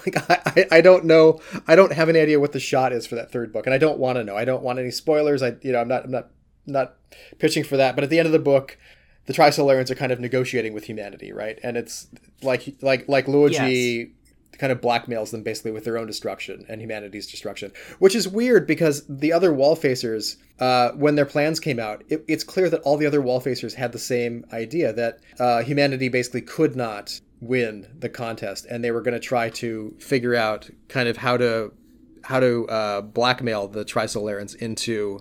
like I, I- don't know. I don't have any idea what the shot is for that third book, and I don't want to know. I don't want any spoilers. I you know I'm not I'm not not pitching for that. But at the end of the book, the Trisolarans are kind of negotiating with humanity, right? And it's like like like Luoji kind of blackmails them basically with their own destruction and humanity's destruction, which is weird because the other wall facers, uh, when their plans came out, it, it's clear that all the other wall facers had the same idea that uh, humanity basically could not win the contest, and they were going to try to figure out kind of how to how to uh, blackmail the Trisolarans into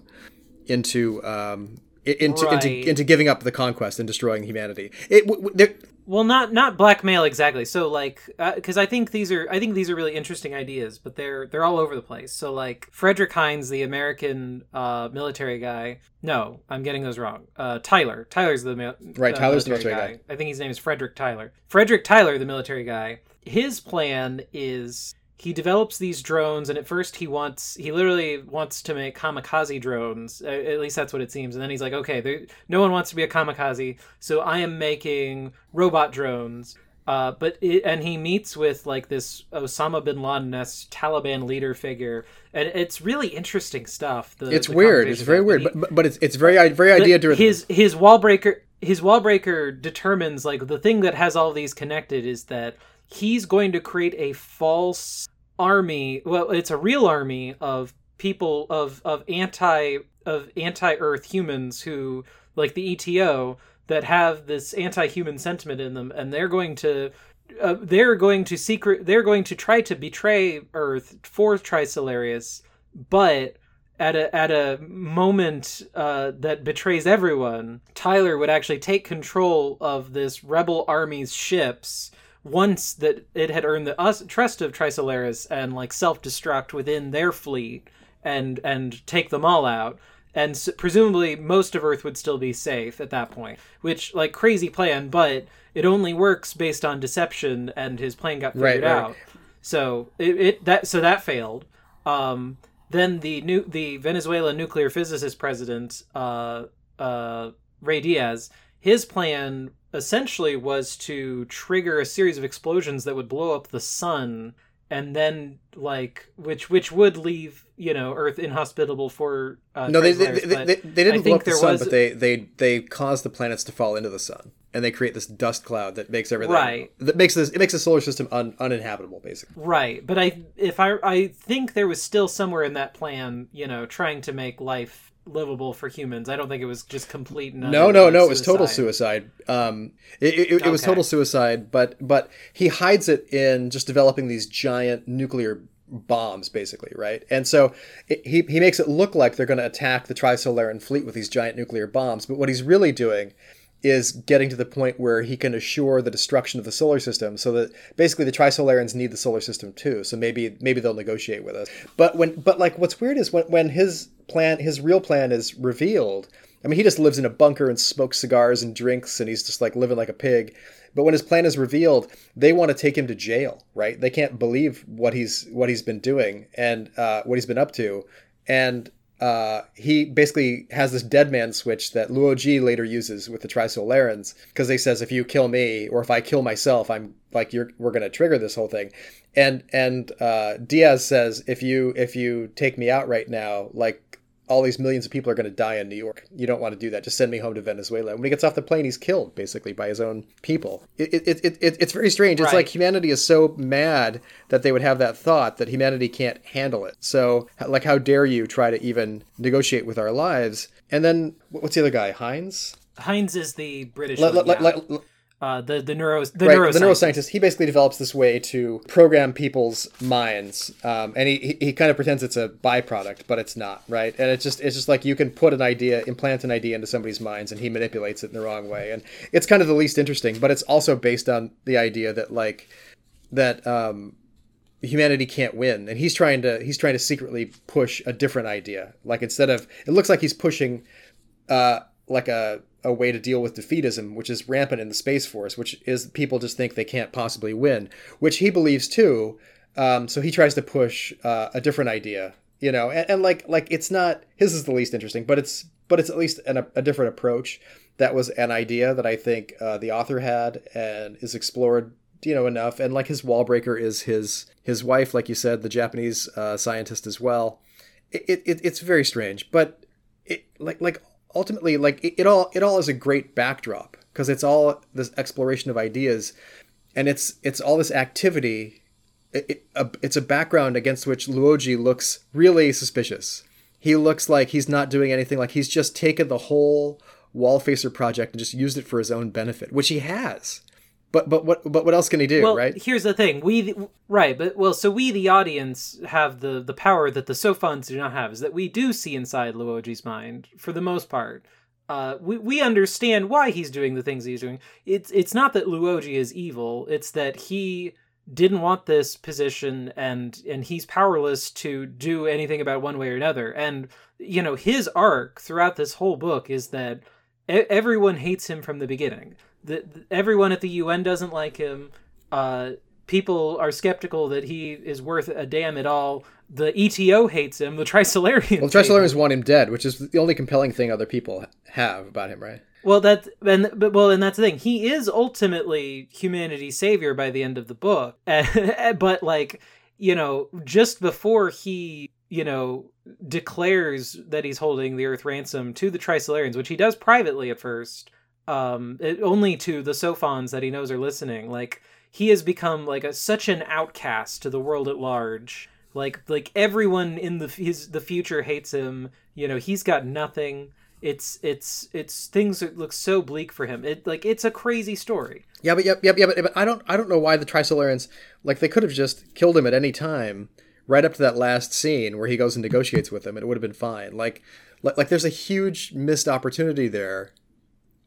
into um, into, Right. into into giving up the conquest and destroying humanity. It w- w- there- Well, not not blackmail exactly. So like, because I think these are I think these are really interesting ideas, but they're they're all over the place. So like Frederick Hines, the American uh, military guy. No, I'm getting those wrong. Uh, Tyler. Tyler's the mil- Right, uh, Tyler's the military guy. I think his name is Frederick Tyler. Frederick Tyler, the military guy. His plan is he develops these drones, and at first he wants he literally wants to make kamikaze drones. At least that's what it seems. And then he's like, okay, there, no one wants to be a kamikaze, so I am making robot drones. Uh, but it, and he meets with like this Osama bin Laden Taliban leader figure, and it's really interesting stuff. The, it's the weird. It's very weird, he- but but, but it's it's very very idea driven. his his wall breaker his wall breaker determines like the thing that has all these connected is that he's going to create a false army. Well it's a real army of people of of anti of anti-earth humans who like the ETO that have this anti-human sentiment in them and they're going to uh, they're going to secret they're going to try to betray earth for Trisolarius but at a at a moment uh, that betrays everyone, Tyler would actually take control of this rebel army's ships once that it had earned the us, trust of Trisolaris and like self destruct within their fleet and and take them all out. And s- presumably, most of Earth would still be safe at that point. Which, like, crazy plan, but it only works based on deception, and his plan got figured Right, right. out. So it, it that so that failed. Um, then the new the Venezuela nuclear physicist president uh, uh, Rey Diaz, his plan essentially was to trigger a series of explosions that would blow up the sun, and then like which which would leave you know Earth inhospitable for uh, no, they they, they, they, they didn't I blow up the sun, was- but they they they caused the planets to fall into the sun, and they create this dust cloud that makes everything Right. That makes this it makes the solar system un, uninhabitable, basically. Right, but I if I I think there was still somewhere in that plan, you know, trying to make life livable for humans. I don't think it was just complete. and No, no, no. It was total suicide. Um, it, it, it was Okay. total suicide. But but he hides it in just developing these giant nuclear bombs, basically, right? And so it, he he makes it look like they're going to attack the Trisolaran fleet with these giant nuclear bombs. But what he's really doing is getting to the point where he can assure the destruction of the solar system so that basically the trisolarans need the solar system too. So maybe maybe they'll negotiate with us. But when but like what's weird is when, when his plan his real plan is revealed i mean he just lives in a bunker and smokes cigars and drinks and he's just like living like a pig. But when his plan is revealed they want to take him to jail right? They can't believe what he's what he's been doing and uh, what he's been up to. And uh, he basically has this dead man switch that Luo Ji later uses with the Trisolarans because he says if you kill me or if I kill myself, I'm like you're we're gonna trigger this whole thing, and and uh, Diaz says if you if you take me out right now, like all these millions of people are going to die in New York. You don't want to do that. Just send me home to Venezuela. When he gets off the plane, he's killed basically by his own people. It, it, it, it, it's very strange. It's like humanity is so mad that they would have that thought that humanity can't handle it. So, like, how dare you try to even negotiate with our lives? And then, what's the other guy? Hines? Hines is the British. One, let, yeah. let, uh, the the neuro the right, neuroscientist. the neuroscientist, he basically develops this way to program people's minds, um, and he, he, he kind of pretends it's a byproduct, but it's not, right? And it's just it's just like you can put an idea, implant an idea into somebody's minds, and he manipulates it in the wrong way, and it's kind of the least interesting, but it's also based on the idea that like that um, humanity can't win, and he's trying to he's trying to secretly push a different idea, like instead of it looks like he's pushing uh, like a a way to deal with defeatism, which is rampant in the Space Force, which is people just think they can't possibly win, which he believes too. Um, so he tries to push uh, a different idea, you know, and, and, like like it's not his is the least interesting, but it's but it's at least an, a different approach. That was an idea that I think uh, the author had and is explored, you know, enough. And like his wall breaker is his his wife, like you said, the Japanese uh, scientist as well. It, it it's very strange, but it like like ultimately like it, it, all it all is a great backdrop because it's all this exploration of ideas and it's it's all this activity it, it, it's a background against which luoji looks really suspicious. He looks like he's not doing anything like he's just taken the whole wallfacer project and just used it for his own benefit which he has but but what but what else can he do well, right here's the thing we right but well so we the audience have the the power that the sophons do not have is that we do see inside luoji's mind for the most part uh, we, we understand why he's doing the things he's doing. It's it's not that Luoji is evil. It's that he didn't want this position and and he's powerless to do anything about one way or another. And you know his arc throughout this whole book is that e- everyone hates him from the beginning. The, everyone at the UN doesn't like him. Uh, people are skeptical that he is worth a damn at all. The ETO hates him. The Trisolarians. Well, the Trisolarians want him dead, which is the only compelling thing other people have about him, right? Well, that and but well, and that's the thing. He is ultimately humanity's savior by the end of the book, but like you know, just before he you know declares that he's holding the Earth ransom to the Trisolarians, which he does privately at first, um, it, only to the Sophons that he knows are listening. Like he has become like a, such an outcast to the world at large. Like like everyone in the his the future hates him. You know, he's got nothing. It's it's it's things look so bleak for him. It like it's a crazy story. Yeah, but yep, yep, yeah, but, but I don't I don't know why the Trisolarians like they could have just killed him at any time, right up to that last scene where he goes and negotiates with them, and it would have been fine. Like like, like there's a huge missed opportunity there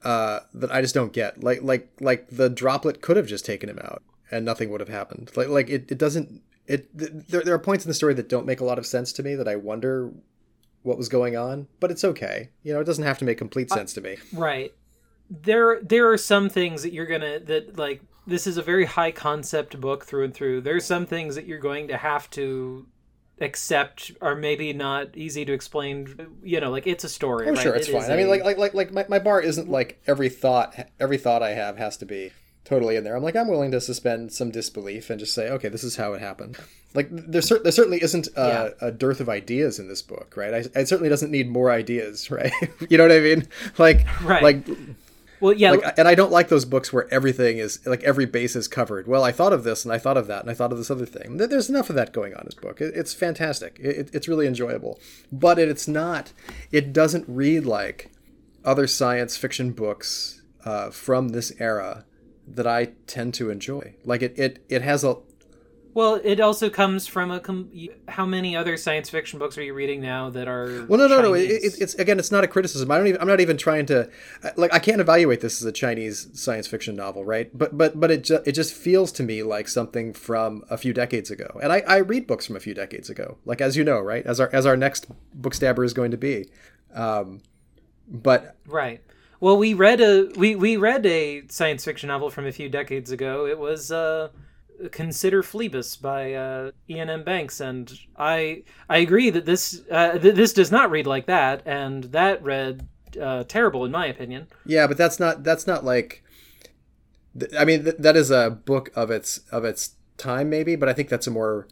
uh, that I just don't get. Like like like the droplet could have just taken him out and nothing would have happened. Like like it, it doesn't it there, there are points in the story that don't make a lot of sense to me that I wonder what was going on, but it's okay. You know, it doesn't have to make complete sense to me. Right. There there are some things that you're going to that like this is a very high concept book through and through. There's some things that you're going to have to accept are maybe not easy to explain you know like it's a story oh, i'm right? sure it's It fine i mean like like like like my, my bar isn't like every thought every thought i have has to be totally in there. I'm like i'm willing to suspend some disbelief and just say okay this is how it happened. Like there, cer- there certainly isn't a, a dearth of ideas in this book right? I, it certainly doesn't need more ideas right? You know what i mean? Like Right. like well yeah like and i don't like those books where everything is like every base is covered. Well i thought of this and i thought of that and i thought of this other thing. There's enough of that going on in this book. It's fantastic. It's really enjoyable. But it's not it doesn't read like other science fiction books uh, from this era that i tend to enjoy. Like it it, it has a well it also comes from a com- how many other science fiction books are you reading now that are Well, no, no, no. It, it, it's again, it's not a criticism. I don't even. I'm not even trying to, like, I can't evaluate this as a Chinese science fiction novel, right? But, but, but it, ju- it just feels to me like something from a few decades ago. And I, I read books from a few decades ago, like as you know, right? As our, as our next book stabber is going to be. Um, but Right. Well, we read a we we read a science fiction novel from a few decades ago. It was uh Consider Phlebas by uh, Ian M. Banks, and I I agree that this uh, th- this does not read like that, and that read uh, terrible in my opinion. yeah, but that's not that's not like. th- I mean, th- that is a book of its of its time, maybe. But I think that's a more.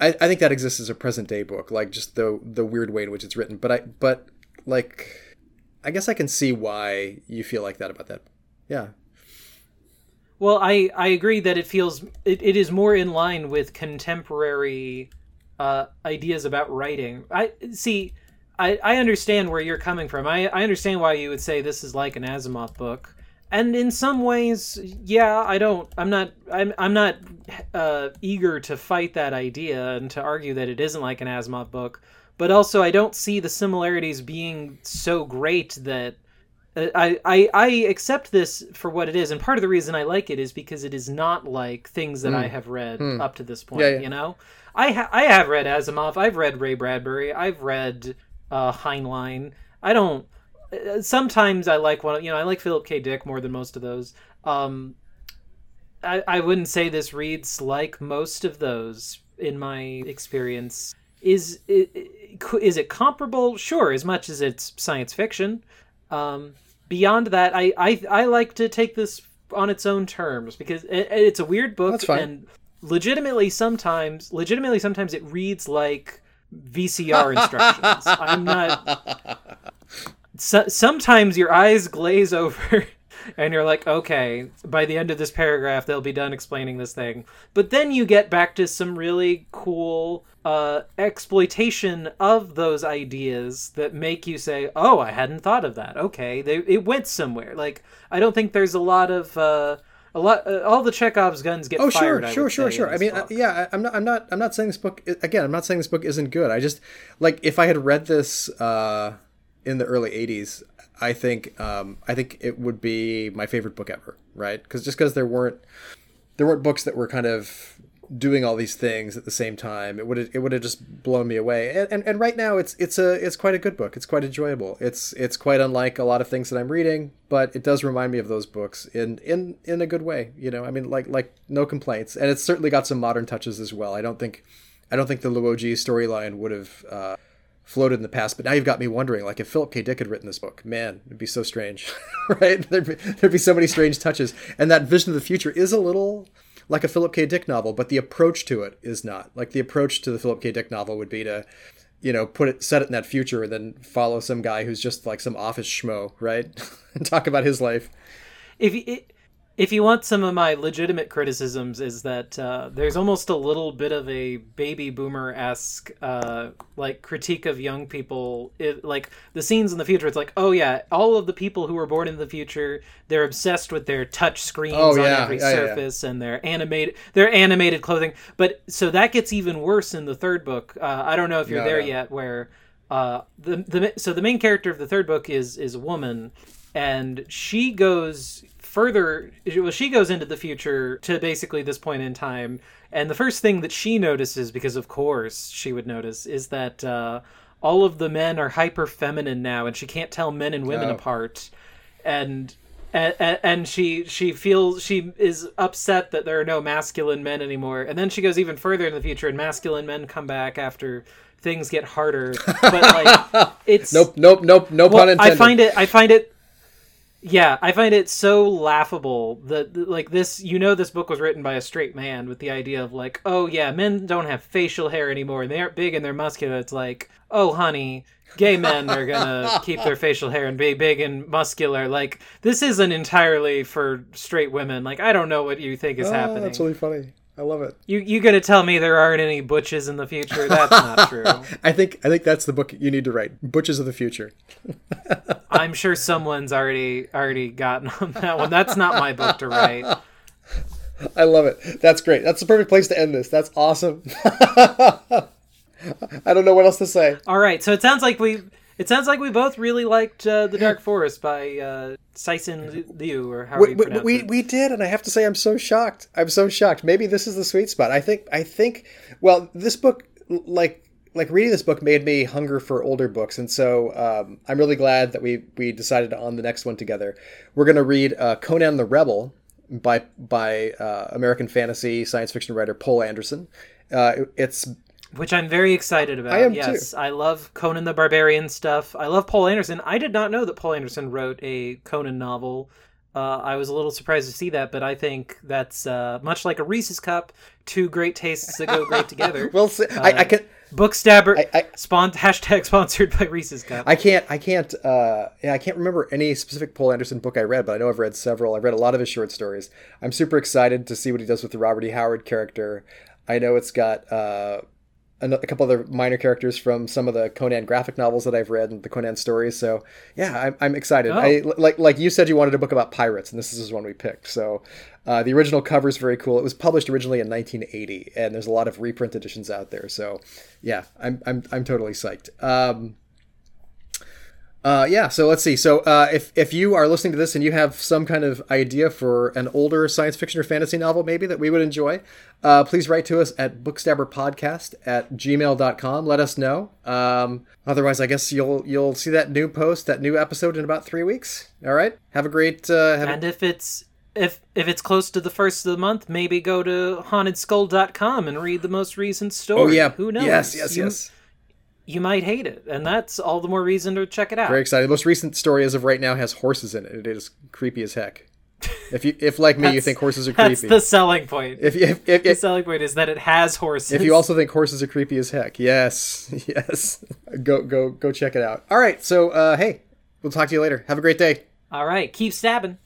I, I think that exists as a present day book, like just the the weird way in which it's written. But I but like, I guess I can see why you feel like that about that. Yeah, Well, I I agree that it feels it, it is more in line with contemporary uh, ideas about writing. I see. I, I understand where you're coming from. I, I understand why you would say this is like an Asimov book, and in some ways, yeah, I don't. I'm not. I'm. I'm not uh, eager to fight that idea and to argue that it isn't like an Asimov book. But also, I don't see the similarities being so great that I, I I accept this for what it is, and part of the reason I like it is because it is not like things that I have read up to this point. Hmm. Yeah, yeah. You know, I ha- I have read Asimov, I've read Ray Bradbury, I've read uh, Heinlein. I don't. uh, Sometimes I like one. You know, I like Philip K. Dick more than most of those. Um, I I wouldn't say this reads like most of those in my experience. Is is it comparable? Sure, as much as it's science fiction. Um, beyond that, I, I I like to take this on its own terms because it, it's a weird book That's fine. and legitimately sometimes legitimately sometimes it reads like VCR instructions. I'm not. So, sometimes your eyes glaze over. And you're like, okay, by the end of this paragraph, they'll be done explaining this thing. But then you get back to some really cool uh, exploitation of those ideas that make you say, "Oh, I hadn't thought of that." Okay, they, it went somewhere. Like I don't think there's a lot of uh, a lot. Uh, all the Chekhov's guns get Oh fired. sure, I sure, sure, sure. I mean, uh, book. yeah, I- I'm not, I'm not, I'm not saying this book again. I'm not saying this book isn't good. I just like if I had read this uh, in the early '80s, I think, um, I think it would be my favorite book ever, right? Because just because there weren't, there weren't books that were kind of doing all these things at the same time, it would it would have just blown me away. And, and and right now, it's it's a it's quite a good book. It's quite enjoyable. It's it's quite unlike a lot of things that I'm reading, but it does remind me of those books in in in a good way. You know, I mean, like like no complaints, and it's certainly got some modern touches as well. I don't think I don't think the Luoji storyline would have. Uh, floated in the past, but now you've got me wondering, like if Philip K. Dick had written this book, man, it'd be so strange, right? There'd be, there'd be so many strange touches, and that vision of the future is a little like a Philip K. Dick novel, but the approach to it is not. Like the approach to the Philip K. Dick novel would be to, you know, put it, set it in that future, and then follow some guy who's just like some office schmo, right, and talk about his life. if you if you want some of my legitimate criticisms, is that uh, there's almost a little bit of a baby boomer esque uh, like critique of young people. It, like the scenes in the future, it's like, oh yeah, all of the people who were born in the future, they're obsessed with their touch screens Oh, on yeah, every yeah, yeah, yeah. surface and their animated their animated clothing. But so that gets even worse in the third book. Uh, I don't know if you're No, there no. yet, where uh, the the so the main character of the third book is is a woman, and she goes further. Well, she goes into the future to basically this point in time, and the first thing that she notices, because of course she would notice, is that uh, all of the men are hyper feminine now, and she can't tell men and women Oh. apart, and. And, and she she feels she is upset that there are no masculine men anymore and then she goes even further in the future and masculine men come back after things get harder but like it's Nope, nope, nope, no well, pun intended. I find it. I find it. Yeah, I find it so laughable that like this. You know, this book was written by a straight man with the idea of like, oh yeah, men don't have facial hair anymore, and they aren't big and they're muscular. It's like, oh honey, gay men are gonna keep their facial hair and be big and muscular. Like this isn't entirely for straight women. Like I don't know what you think is Oh, happening. That's really funny. I love it. You you gonna tell me there aren't any butches in the future? That's not true. I think I think that's the book you need to write. Butches of the Future. I'm sure someone's already already gotten on that one. That's not my book to write. I love it. That's great. That's the perfect place to end this. That's awesome. I don't know what else to say. All right, so it sounds like we it sounds like we both really liked uh, the Dark Forest by uh, Cixin Liu or how We, you we, we, we did, and I have to say, I'm so shocked. I'm so shocked. Maybe this is the sweet spot. I think. I think. Well, this book, like like reading this book, made me hunger for older books, and so um, I'm really glad that we we decided on the next one together. We're gonna read uh, Conan the Rebel by by uh, American fantasy science fiction writer Poul Anderson. Uh, it's which I'm very excited about. I am yes, I love Conan the Barbarian stuff. I love Poul Anderson. I did not know that Poul Anderson wrote a Conan novel. Uh, I was a little surprised to see that, but I think that's uh, much like a Reese's cup. Two great tastes that go great together. we'll see. I, I can. Bookstabber I- I- spon- hashtag sponsored by Reese's cup. I can't. I can't. Uh, yeah, I can't remember any specific Poul Anderson book I read, but I know I've read several. I've read a lot of his short stories. I'm super excited to see what he does with the Robert E. Howard character. I know it's got uh, a, a couple other minor characters from some of the Conan graphic novels that I've read and the Conan stories. So yeah, I'm, I'm excited. Oh. I, like like you said, you wanted a book about pirates, and this is one we picked. So uh, the original cover is very cool. It was published originally in 1980, and there's a lot of reprint editions out there. So yeah, I'm I'm I'm totally psyched. Um, uh, yeah, so let's see. So uh, if if you are listening to this and you have some kind of idea for an older science fiction or fantasy novel maybe that we would enjoy, uh, please write to us at bookstabberpodcast at gmail.com. Let us know. Um, otherwise, I guess you'll you'll see that new post, that new episode in about three weeks. All right. Have a great. Uh, have a- And if it's if if it's close to the first of the month, maybe go to hauntedskull.com and read the most recent story. oh yeah. Who knows? Yes. Yes. You- Yes. You might hate it, and that's all the more reason to check it out. Very excited. The most recent story as of right now has horses in it. It is creepy as heck. If you if like me you think horses are creepy. That's the selling point. If, if, if, the selling point is that it has horses. If you also think horses are creepy as heck, yes, yes, go go go check it out. All right, so uh, hey, we'll talk to you later. Have a great day. all right, keep stabbing.